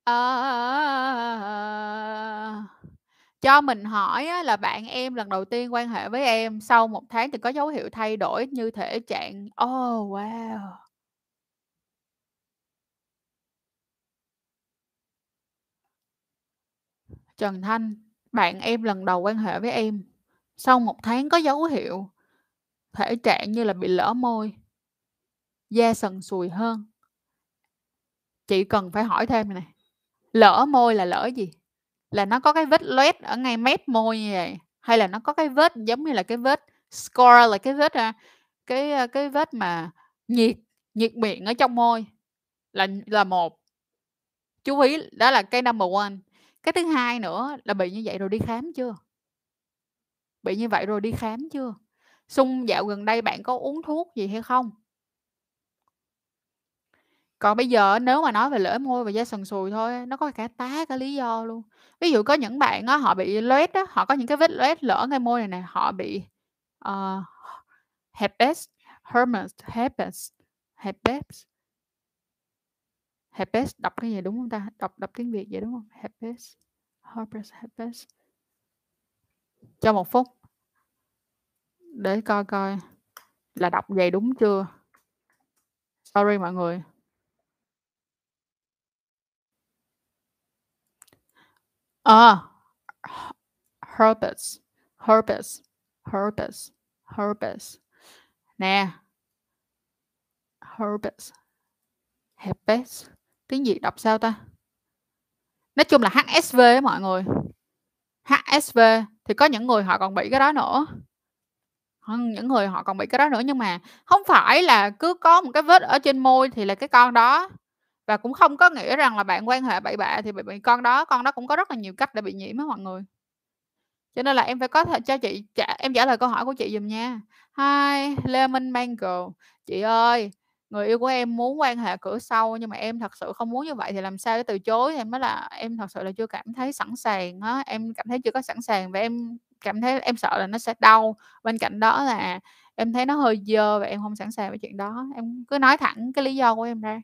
à, Cho mình hỏi á là bạn em lần đầu tiên quan hệ với em, sau một tháng thì có dấu hiệu thay đổi như thể trạng oh, wow! Trần Thanh, bạn em lần đầu quan hệ với em, sau một tháng có dấu hiệu thể trạng như là bị lở môi. Da sần sùi hơn. Chị cần phải hỏi thêm này lỡ lở môi là lở gì? Là nó có cái vết loét ở ngay mép môi như vậy, hay là nó có cái vết giống như là cái vết score là cái vết, à, cái, à, cái vết mà nhiệt nhiệt miệng ở trong môi là là một. Chú ý, đó là cái number one. Cái thứ hai nữa là bị như vậy rồi đi khám chưa? Bị như vậy rồi đi khám chưa? Xung dạo gần đây bạn có uống thuốc gì hay không? Còn bây giờ nếu mà nói về lở môi và da sần sùi thôi nó có cả tá cả lý do luôn. Ví dụ có những bạn á, họ bị loét á, họ có những cái vết loét lở ngay môi này này họ bị, uh, herpes, hermes, herpes, herpes. Herpes đọc cái gì đúng không ta? Đọc đọc tiếng Việt vậy đúng không? Herpes, herpes, herpes. Cho một phút. Để coi coi là đọc vậy đúng chưa? Sorry mọi người. À, herpes, herpes, herpes, herpes. Nè. Herpes. Herpes, tiếng Việt đọc sao ta? Nói chung là HSV mọi người. HSV thì có những người họ còn bị cái đó nữa. Ờ, những người họ còn bị cái đó nữa nhưng mà không phải là cứ có một cái vết ở trên môi thì là cái con đó. Và cũng không có nghĩa rằng là bạn quan hệ bậy bạ thì bị bị con đó, con đó cũng có rất là nhiều cách để bị nhiễm á mọi người. Cho nên là em phải có thể cho chị trả em trả lời câu hỏi của chị dùm nha. Hi, Lemon Mango. Chị ơi, người yêu của em muốn quan hệ cửa sau nhưng mà em thật sự không muốn như vậy thì làm sao để từ chối? Em mới là em thật sự là chưa cảm thấy sẵn sàng á, em cảm thấy chưa có sẵn sàng và em cảm thấy em sợ là nó sẽ đau. Bên cạnh đó là em thấy nó hơi dơ và em không sẵn sàng với chuyện đó. Em cứ nói thẳng cái lý do của em ra.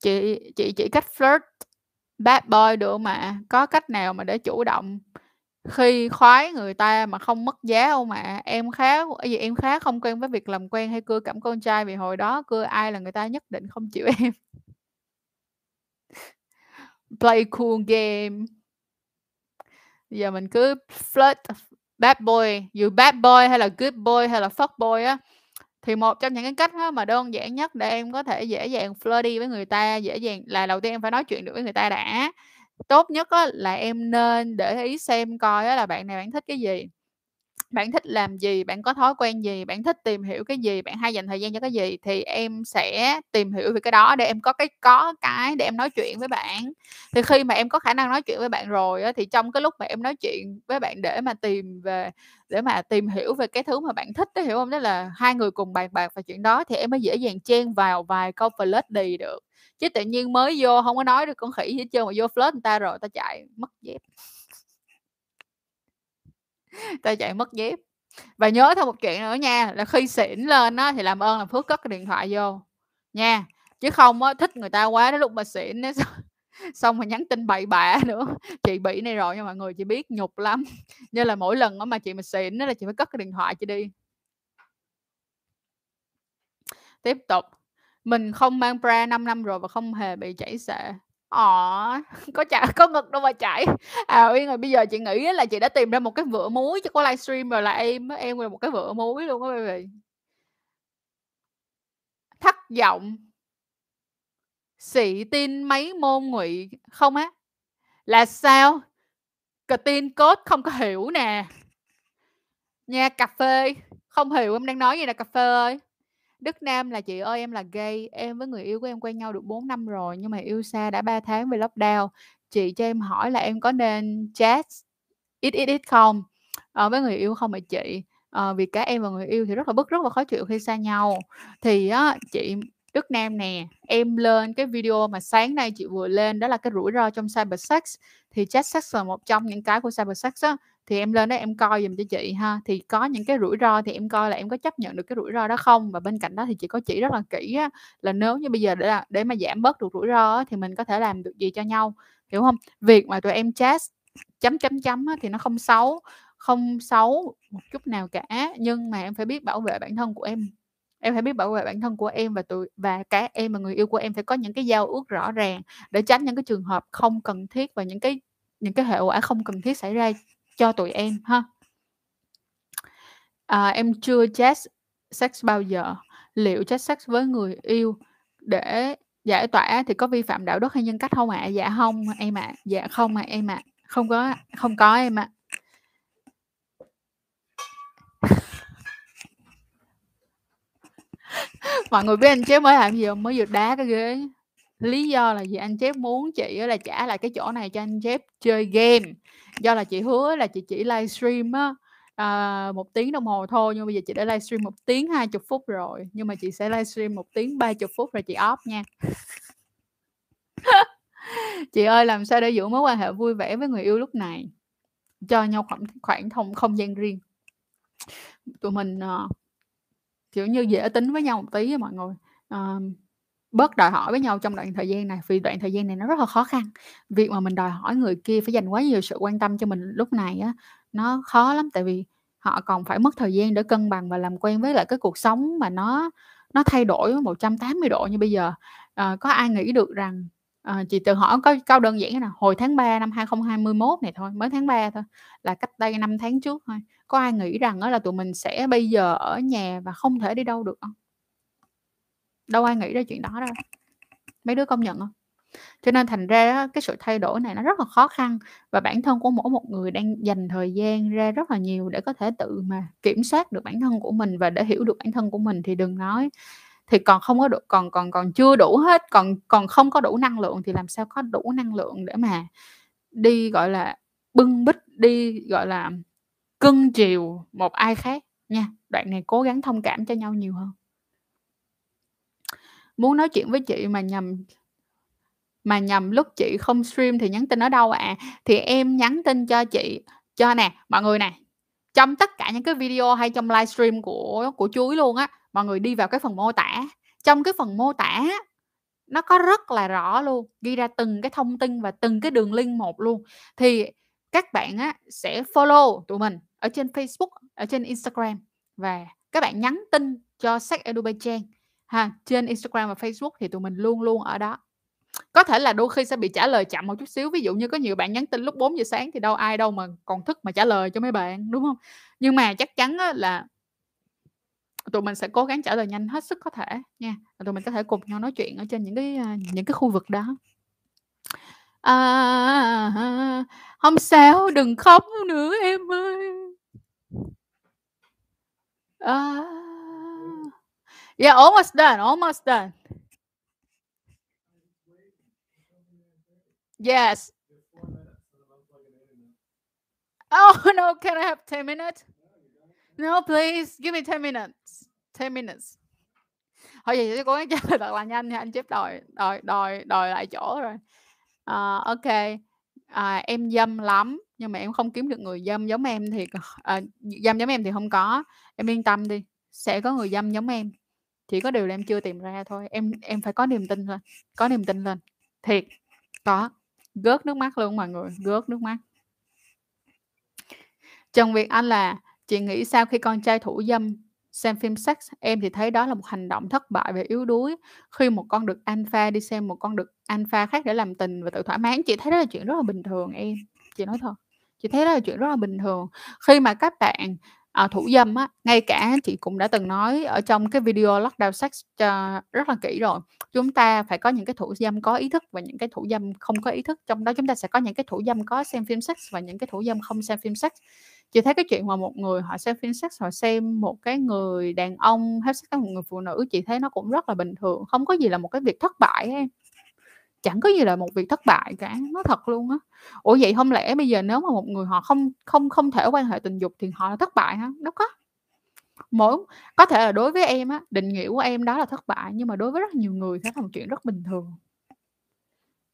Chị chị chỉ cách flirt bad boy được mà? Có cách nào mà để chủ động khi khoái người ta mà không mất giá hông ạ? Em khá ơ, gì em khá không quen với việc làm quen hay cưa cẩm con trai vì hồi đó cưa ai là người ta nhất định không chịu em. Play cool game. Giờ mình cứ flirt bad boy, dù bad boy hay là good boy hay là fuck boy á, thì một trong những cái cách á mà đơn giản nhất để em có thể dễ dàng flirty với người ta, dễ dàng là đầu tiên em phải nói chuyện được với người ta đã. Tốt nhất á là em nên để ý xem coi á là bạn này bạn thích cái gì, bạn thích làm gì, bạn có thói quen gì, bạn thích tìm hiểu cái gì, bạn hay dành thời gian cho cái gì thì em sẽ tìm hiểu về cái đó để em có cái có cái để em nói chuyện với bạn. Thì khi mà em có khả năng nói chuyện với bạn rồi á, thì trong cái lúc mà em nói chuyện với bạn để mà tìm về để mà tìm hiểu về cái thứ mà bạn thích đó hiểu không đó là hai người cùng bàn bạc về chuyện đó thì em mới dễ dàng chen vào vài câu flirty được. Chứ tự nhiên mới vô không có nói được con khỉ hết trơn mà vô flirt người ta rồi ta chạy mất dép. Ta chạy mất dép. Và nhớ thêm một chuyện nữa nha, là khi xỉn lên á thì làm ơn làm phước cất cái điện thoại vô, nha. Chứ không á, thích người ta quá đến lúc mà xỉn á, xong mà nhắn tin bậy bạ nữa. Chị bị này rồi nha mọi người, chị biết nhục lắm. Nên là mỗi lần mà chị mà xỉn đó là chị phải cất cái điện thoại chị đi. Tiếp tục, mình không mang bra 5 năm rồi và không hề bị chảy xệ ờ có chả có ngực đâu mà chảy. À, Uyên rồi bây giờ chị nghĩ là chị đã tìm ra một cái vựa muối cho có livestream rồi là em em là một cái vựa muối luôn á baby. Thất vọng. sĩ tin mấy môn ngụy không á? Là sao? Cờ tin cốt không có hiểu nè. Nha, cà phê, không hiểu em đang nói gì là cà phê ơi. Đức Nam là "Chị ơi, em là gay, em với người yêu của em quen nhau được 4 năm rồi nhưng mà yêu xa đã 3 tháng vì lockdown. Chị cho em hỏi là em có nên chat ít ít không? Ờ, với người yêu không ạ chị? Ờ, vì cả em và người yêu thì rất là bức rất là khó chịu khi xa nhau." Thì á, chị Đức Nam nè, em lên cái video mà sáng nay chị vừa lên đó là cái rủi ro trong cybersex, thì chat sex là một trong những cái của cybersex á, thì em lên đó em coi dùm cho chị ha. Thì có những cái rủi ro thì em coi là em có chấp nhận được cái rủi ro đó không? Và bên cạnh đó thì chị có chỉ rất là kỹ á, là nếu như bây giờ để là để mà giảm bớt được rủi ro á, thì mình có thể làm được gì cho nhau, hiểu không Việc mà tụi em chat chấm, chấm, chấm á thì nó không xấu, không xấu một chút nào cả, nhưng mà em phải biết bảo vệ bản thân của em. Em phải biết bảo vệ bản thân của em và tụi và cả em và người yêu của em phải có những cái giao ước rõ ràng để tránh những cái trường hợp không cần thiết và những cái những cái hệ quả không cần thiết xảy ra cho tụi em ha. À, em chưa chat sex bao giờ. Liệu chat sex với người yêu để giải tỏa thì có vi phạm đạo đức hay nhân cách không ạ? Dạ không em ạ. Dạ không ạ em ạ. Không có không có em ạ. Mọi người biết anh Chép mới làm gì không Mới vừa đá cái ghế. Lý do là gì? Anh Chép muốn chị là trả lại cái chỗ này cho anh Chép chơi game. Do là chị hứa là chị chỉ livestream á, à, một tiếng đồng hồ thôi, nhưng bây giờ chị đã livestream một tiếng 20 phút rồi, nhưng mà chị sẽ livestream một tiếng 30 phút rồi chị off nha. Chị ơi, làm sao để giữ mối quan hệ vui vẻ với người yêu lúc này? Cho nhau khoảng khoảng thông không gian riêng. Tụi mình, uh, kiểu như, dễ tính với nhau một tí á mọi người. uh, bớt đòi hỏi với nhau trong đoạn thời gian này, vì đoạn thời gian này nó rất là khó khăn. Việc mà mình đòi hỏi người kia phải dành quá nhiều sự quan tâm cho mình lúc này á, nó khó lắm, tại vì họ còn phải mất thời gian để cân bằng và làm quen với lại cái cuộc sống mà nó nó thay đổi 180 độ như bây giờ. à, có ai nghĩ được rằng À, chị tự hỏi có câu đơn giản thế nào, hồi tháng 3 năm 2021 này thôi, mới tháng 3 thôi, là cách đây 5 tháng trước thôi, có ai nghĩ rằng đó là tụi mình sẽ bây giờ ở nhà và không thể đi đâu được không? Đâu ai nghĩ ra chuyện đó đâu. Mấy đứa công nhận không Cho nên thành ra đó, cái sự thay đổi này nó rất là khó khăn và bản thân của mỗi một người đang dành thời gian ra rất là nhiều để có thể tự mà kiểm soát được bản thân của mình và để hiểu được bản thân của mình thì đừng nói. Thì còn không có đủ còn còn còn chưa đủ hết, còn còn không có đủ năng lượng thì làm sao có đủ năng lượng để mà đi, gọi là, bưng bít, đi, gọi là, cưng chiều một ai khác nha. Đoạn này cố gắng thông cảm cho nhau nhiều hơn. Muốn nói chuyện với chị mà nhầm mà nhầm lúc chị không stream thì nhắn tin ở đâu ạ? Thì em nhắn tin cho chị cho nè, mọi người nè, trong tất cả những cái video hay trong livestream của của Chuối luôn á, mọi người đi vào cái phần mô tả. Trong cái phần mô tả nó có rất là rõ luôn, ghi ra từng cái thông tin và từng cái đường link một luôn. Thì các bạn á sẽ follow tụi mình ở trên Facebook, ở trên Instagram và các bạn nhắn tin cho Sách Edu Trang ha, trên Instagram và Facebook thì tụi mình luôn luôn ở đó. Có thể là đôi khi sẽ bị trả lời chậm một chút xíu, ví dụ như có nhiều bạn nhắn tin lúc 4:00 sáng thì đâu ai đâu mà còn thức mà trả lời cho mấy bạn, đúng không Nhưng mà chắc chắn là tụi mình sẽ cố gắng trả lời nhanh hết sức có thể nha, tụi mình có thể cùng nhau nói chuyện ở trên những cái, à, những cái khu vực đó. À, không sao, đừng khóc nữa em ơi. À. Yeah, almost done, almost done. Yes. Oh, no, can I have 10 minutes? No, please, give me 10 minutes, 10 minutes. Thôi vậy sẽ cố gắng trả lời thật là nhanh nha, anh Chép đòi đòi đòi đòi lại chỗ rồi. à, ok. À, em dâm lắm, nhưng mà em không kiếm được người dâm giống em thì à, dâm giống em thì không có, em yên tâm đi, sẽ có người dâm giống em, chỉ có điều là em chưa tìm ra thôi. Em em phải có niềm tin lên, có niềm tin lên, thiệt, có, Gớt nước mắt luôn mọi người, gớt nước mắt. Trần Việt Anh là "Chị nghĩ sao khi con trai thủ dâm xem phim sex? Em thì thấy đó là một hành động thất bại và yếu đuối. Khi một con đực alpha đi xem một con đực alpha khác để làm tình và tự thỏa mãn." Chị thấy đó là chuyện rất là bình thường em, chị nói thật, chị thấy đó là chuyện rất là bình thường. Khi mà các bạn, à, thủ dâm á, ngay cả chị cũng đã từng nói ở trong cái video Lockdown Sex cho rất là kỹ rồi, chúng ta phải có những cái thủ dâm có ý thức và những cái thủ dâm không có ý thức, trong đó chúng ta sẽ có những cái thủ dâm có xem phim sex và những cái thủ dâm không xem phim sex. Chị thấy cái chuyện mà một người họ xem phim sex, họ xem một cái người đàn ông have sex với một người phụ nữ, chị thấy nó cũng rất là bình thường, không có gì là một cái việc thất bại em. Chẳng có gì là một việc thất bại cả, nó thật luôn á. Ủa, vậy không lẽ bây giờ nếu mà một người họ không không không thể quan hệ tình dục thì họ là thất bại hả? Đâu có. Mỗi có thể là đối với em á, định nghĩa của em đó là thất bại, nhưng mà đối với rất nhiều người đó là một chuyện rất bình thường.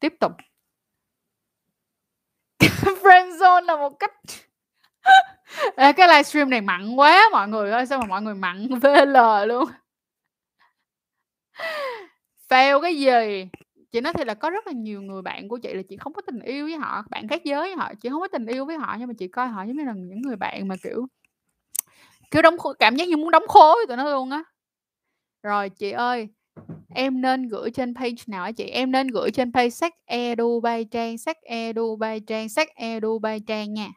Tiếp tục. Friendzone là một cách Ê, cái livestream này mặn quá mọi người ơi, sao mà mọi người mặn VL luôn. Fail cái gì? Chị nói thì là có rất là nhiều người bạn của chị là chị không có tình yêu với họ, bạn khác giới với họ, chị không có tình yêu với họ nhưng mà chị coi họ giống như là những người bạn mà, kiểu kiểu, đóng khối, cảm giác như muốn đóng khối tụi nó luôn á. Rồi, chị ơi, em nên gửi trên page nào hả chị? Em nên gửi trên page Sách Edu by Trang, Sách Edu by Trang, Sách Edu by Trang nha.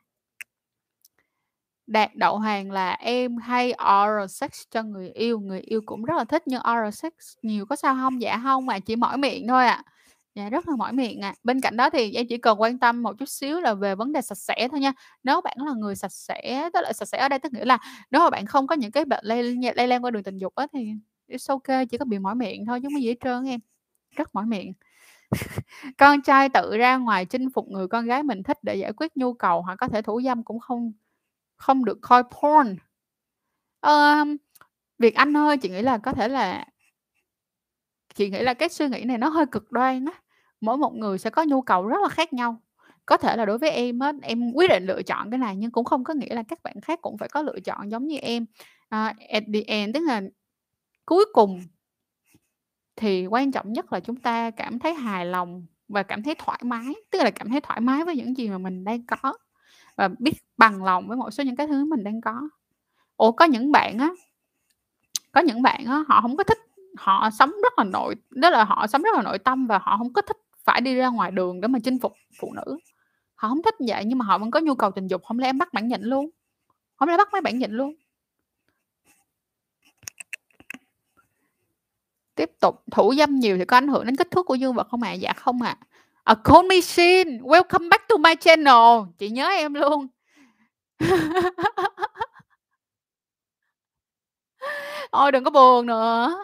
Đạt Đậu Hoàng là "Em hay oral sex cho người yêu, người yêu cũng rất là thích nhưng oral sex nhiều có sao không Dạ không mà chỉ mỏi miệng thôi ạ. Dạ, rất là mỏi miệng ạ. Bên cạnh đó thì em chỉ cần quan tâm một chút xíu là về vấn đề sạch sẽ thôi nha. Nếu bạn là người sạch sẽ, tức là sạch sẽ ở đây tức nghĩa là nếu mà bạn không có những cái bệnh lây lây lan qua đường tình dục á thì it's ok chỉ có bị mỏi miệng thôi chứ không có gì hết trơn em, rất mỏi miệng. Con trai tự ra ngoài chinh phục người con gái mình thích để giải quyết nhu cầu hoặc có thể thủ dâm cũng không không được coi porn. Ờm, Việt Anh ơi, chị nghĩ là có thể là chị nghĩ là cái suy nghĩ này nó hơi cực đoan á. Mỗi một người sẽ có nhu cầu rất là khác nhau. Có thể là đối với em á, em quyết định lựa chọn cái này nhưng cũng không có nghĩa là các bạn khác cũng phải có lựa chọn giống như em. uh, at the end, tức là cuối cùng thì quan trọng nhất là chúng ta cảm thấy hài lòng và cảm thấy thoải mái, tức là cảm thấy thoải mái với những gì mà mình đang có và biết bằng lòng với một số những cái thứ mình đang có. Ủa, có những bạn á có những bạn á, họ không có thích họ sống rất là nội đó là họ sống rất là nội tâm và họ không có thích phải đi ra ngoài đường để mà chinh phục phụ nữ. Họ không thích vậy nhưng mà họ vẫn có nhu cầu tình dục, không lẽ em bắt bản nhịn luôn? không lẽ bắt mấy bạn nhịn luôn? Tiếp tục, thủ dâm nhiều thì có ảnh hưởng đến kích thước của dương vật không ạ? Dạ không ạ. À, Cold Machine, welcome back to my channel, chị nhớ em luôn. Ôi, đừng có buồn nữa.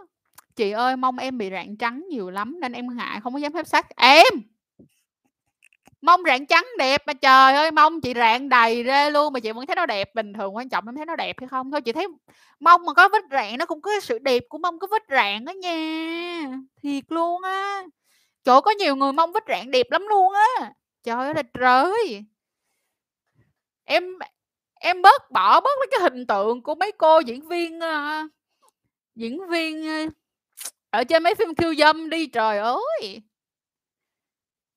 Chị ơi, mong em bị rạn trắng nhiều lắm nên em ngại không có dám phép sắc Em! mong rạn trắng đẹp mà trời ơi, mong chị rạn đầy rê luôn mà chị vẫn thấy nó đẹp bình thường, quan trọng em thấy nó đẹp hay không thôi. Chị thấy mong mà có vết rạn nó cũng có sự đẹp của mong có vết rạn đó nha, thiệt luôn á. Trời ơi, có nhiều người mong vít rạn đẹp lắm luôn á. Trời ơi là trời! Em em bớt bỏ bớt cái hình tượng của mấy cô diễn viên, uh, diễn viên, uh, ở trên mấy phim khiêu dâm đi, trời ơi!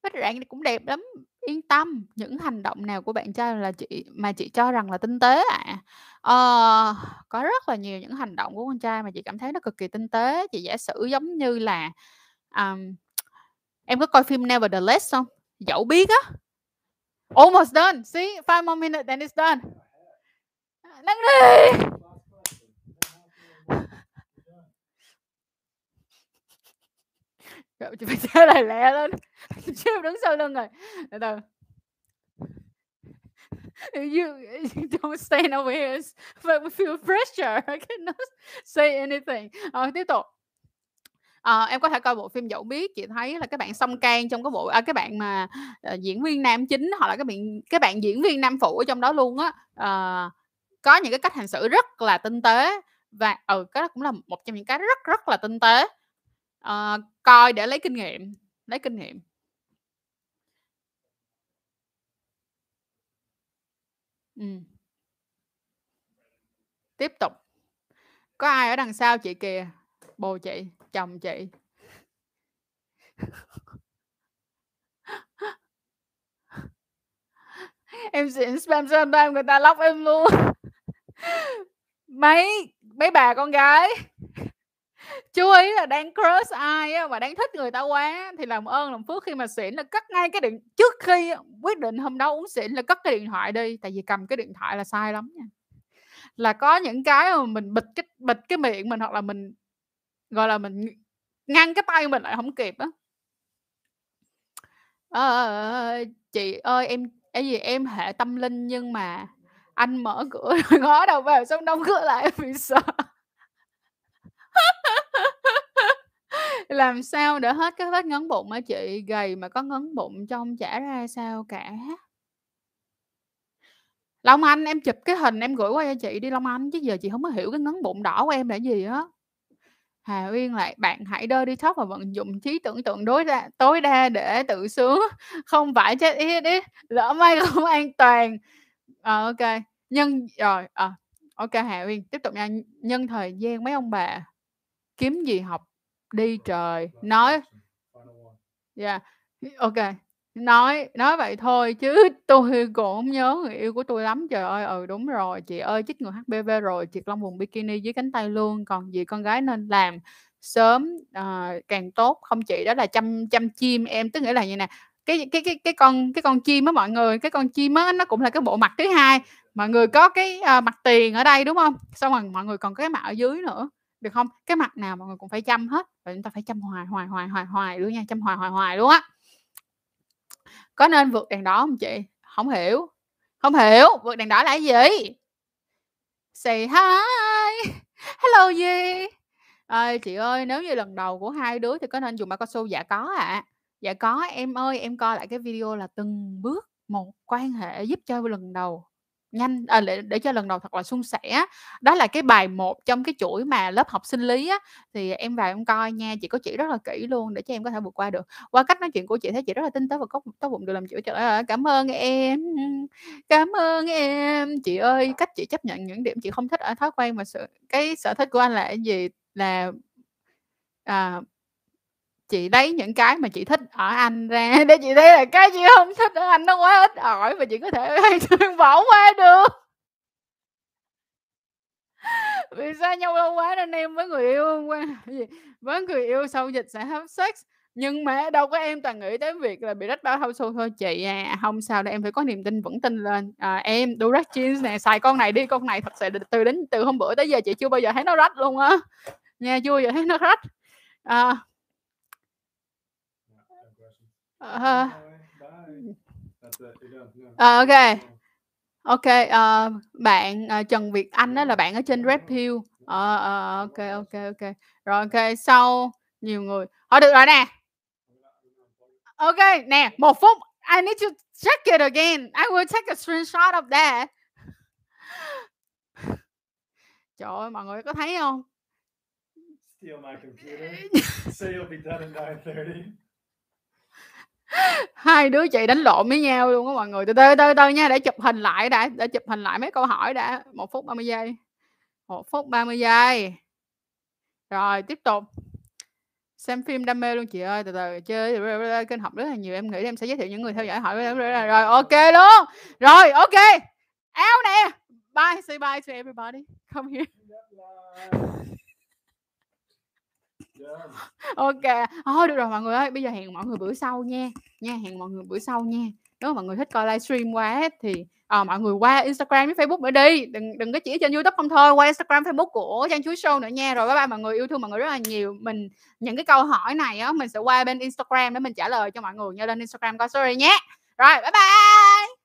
Vết rạn cũng đẹp lắm, yên tâm. Những hành động nào của bạn trai là chị mà chị cho rằng là tinh tế ạ? Ờ, có rất là nhiều những hành động của con trai mà chị cảm thấy nó cực kỳ tinh tế. Chị giả sử giống như là, um, em có coi phim Nevertheless không? Dẫu biết á. Almost done, see, five more minutes then it's done. Nhanh đi! Trời, chị phải trả lại lẹ lên, Chị đứng sau lưng rồi. Từ từ. You don't stand over here but we feel pressure, I cannot say anything. Ờ, tiếp tục à, em có thể coi bộ phim Dẫu biết, chị thấy là các bạn Song can trong cái bộ à, cái bạn mà, à, diễn viên nam chính hoặc là cái bạn các bạn diễn viên nam phụ ở trong đó luôn á, à, có những cái cách hành xử rất là tinh tế và ừ, cái đó cũng là một trong những cái rất rất là tinh tế. à, coi để lấy kinh nghiệm, lấy kinh nghiệm. ừ. Tiếp tục. Có ai ở đằng sau chị kìa, bồ chị, chồng chị. Em xịn spam spam người ta lóc em luôn. Mấy mấy bà con gái chú ý là đang crush ai á, mà đang thích người ta quá thì làm ơn làm phước khi mà xỉn là cất ngay cái điện trước khi quyết định hôm đó uống xỉn là cất cái điện thoại đi, tại vì cầm cái điện thoại là sai lắm nha. Là có những cái mà mình bịt cái bịt cái miệng mình hoặc là mình, gọi là, mình ngăn cái tay mình lại không kịp á. à, chị ơi, em cái gì em hệ tâm linh nhưng mà anh mở cửa ngó đầu vào xong đóng cửa lại vì sợ. Làm sao để hết cái vết ngấn bụng á chị? Gầy mà có ngấn bụng trong chả ra sao cả. Long Anh, em chụp cái hình em gửi qua cho chị đi Long Anh, chứ giờ chị không có hiểu cái ngấn bụng đỏ của em là gì á. Hà Uyên lại bạn hãy đơ detox và vận dụng trí tưởng tượng đối đa tối đa để tự sướng, không phải chết ít ít, lỡ may không an toàn. Ô kê, nhân rồi, ô kê Hà Uyên, tiếp tục nha. Nhân thời gian mấy ông bà kiếm gì học đi trời, nói yeah, kê, nói nói vậy thôi chứ tôi còn hổng nhớ người yêu của tui lắm. Trời ơi, ừ, đúng rồi, chị ơi, chích ngừa HPV rồi, triệt lông vùng bikini dưới cánh tay luôn, còn gì con gái nên làm sớm, ờ, càng tốt. Không chị, đó là chăm chăm chim em, tức nghĩa là vầy nè, cái cái cái cái con cái con chim á mọi người, cái con chim á nó cũng là cái bộ mặt thứ hai. Mọi người có cái, a, mặt tiền ở đây, đúng hông? Xong rồi mọi người còn có cái mặt ở dưới nữa, được hông? Cái mặt nào mọi người cũng phải chăm hết, và chúng ta phải chăm hoài, hoài, hoài, hoài, hoài luôn nha, chăm hoài, hoài, hoài luôn á. Có nên vượt đèn đỏ không chị? không hiểu, không hiểu, vượt đèn đỏ là cái gì? Say hi, hello gì? Ơi, chị ơi, nếu như lần đầu của hai đứa thì có nên dùng bao cao su? Dạ có ạ. Dạ có, em ơi, em coi lại cái video là từng bước một quan hệ giúp cho lần đầu nhanh à, để để cho lần đầu thật là suôn sẻ. Đó là cái bài một trong cái chuỗi mà lớp học sinh lý á, thì em vào em coi nha, chị có chỉ rất là kỹ luôn để cho em có thể vượt qua được. Qua cách nói chuyện của chị thấy chị rất là tinh tế và có tốt bụng được làm chủ. Trời ơi, cảm ơn em, cảm ơn em. Chị ơi, cách chị chấp nhận những điểm chị không thích ở thói quen mà sự cái sở thích của anh là cái gì? Là à chị lấy những cái mà chị thích ở anh ra để chị thấy là cái chị không thích ở anh nó quá ít ỏi và chị có thể bỏ qua được. Vì xa nhau lâu quá nên em với người yêu qua gì? Với người yêu sau dịch sẽ have sex, nhưng mà đâu có em toàn nghĩ tới việc là bị rách bao hao su thôi. Chị à, không sao đâu, em phải có niềm tin, vững tin lên. À, em Durex Jeans nè, xài con này đi, con này thật sự từ đến từ hôm bữa tới giờ chị chưa bao giờ thấy nó rách luôn á, nha, chưa bao giờ thấy nó rách. à, Kê. Ô kê, ờ, bạn, ờ, Trần Việt Anh á là bạn ở trên Red Pill. Kê, ô kê, ô kê. Rồi, kê, sau nhiều người thôi được rồi nè. Kê, nè, 1 phút, I need to check it again. I will take a screenshot of that. Trời ơi, mọi người có thấy không? Steal my computer. Say you'll be done at 9:30. Hai đứa chị đánh lộn với nhau luôn á mọi người. Từ từ từ từ nha, để chụp hình lại đã, để chụp hình lại mấy câu hỏi đã. một phút 30 giây. một phút 30 giây. Rồi, tiếp tục. Xem phim đam mê luôn chị ơi, từ từ chơi kênh học rất là nhiều. Em nghĩ em sẽ giới thiệu những người theo dõi hỏi rồi ok luôn. Rồi, ok. Out nè. Bye, say bye to everybody. Come here. Ok. Thôi được rồi mọi người ơi, bây giờ hẹn mọi người bữa sau nha. Nha, hẹn mọi người bữa sau nha. Nếu mà mọi người thích coi livestream quá thì à, mọi người qua Instagram với Facebook nữa đi. Đừng đừng có chỉ trên YouTube không thôi, qua Instagram, Facebook của Trang Chuối Show nữa nha. Rồi bye bye mọi người yêu thương mọi người rất là nhiều. Mình những cái câu hỏi này á mình sẽ qua bên Instagram để mình trả lời cho mọi người. nha lên Instagram coi sorry nhé. Rồi, bye bye.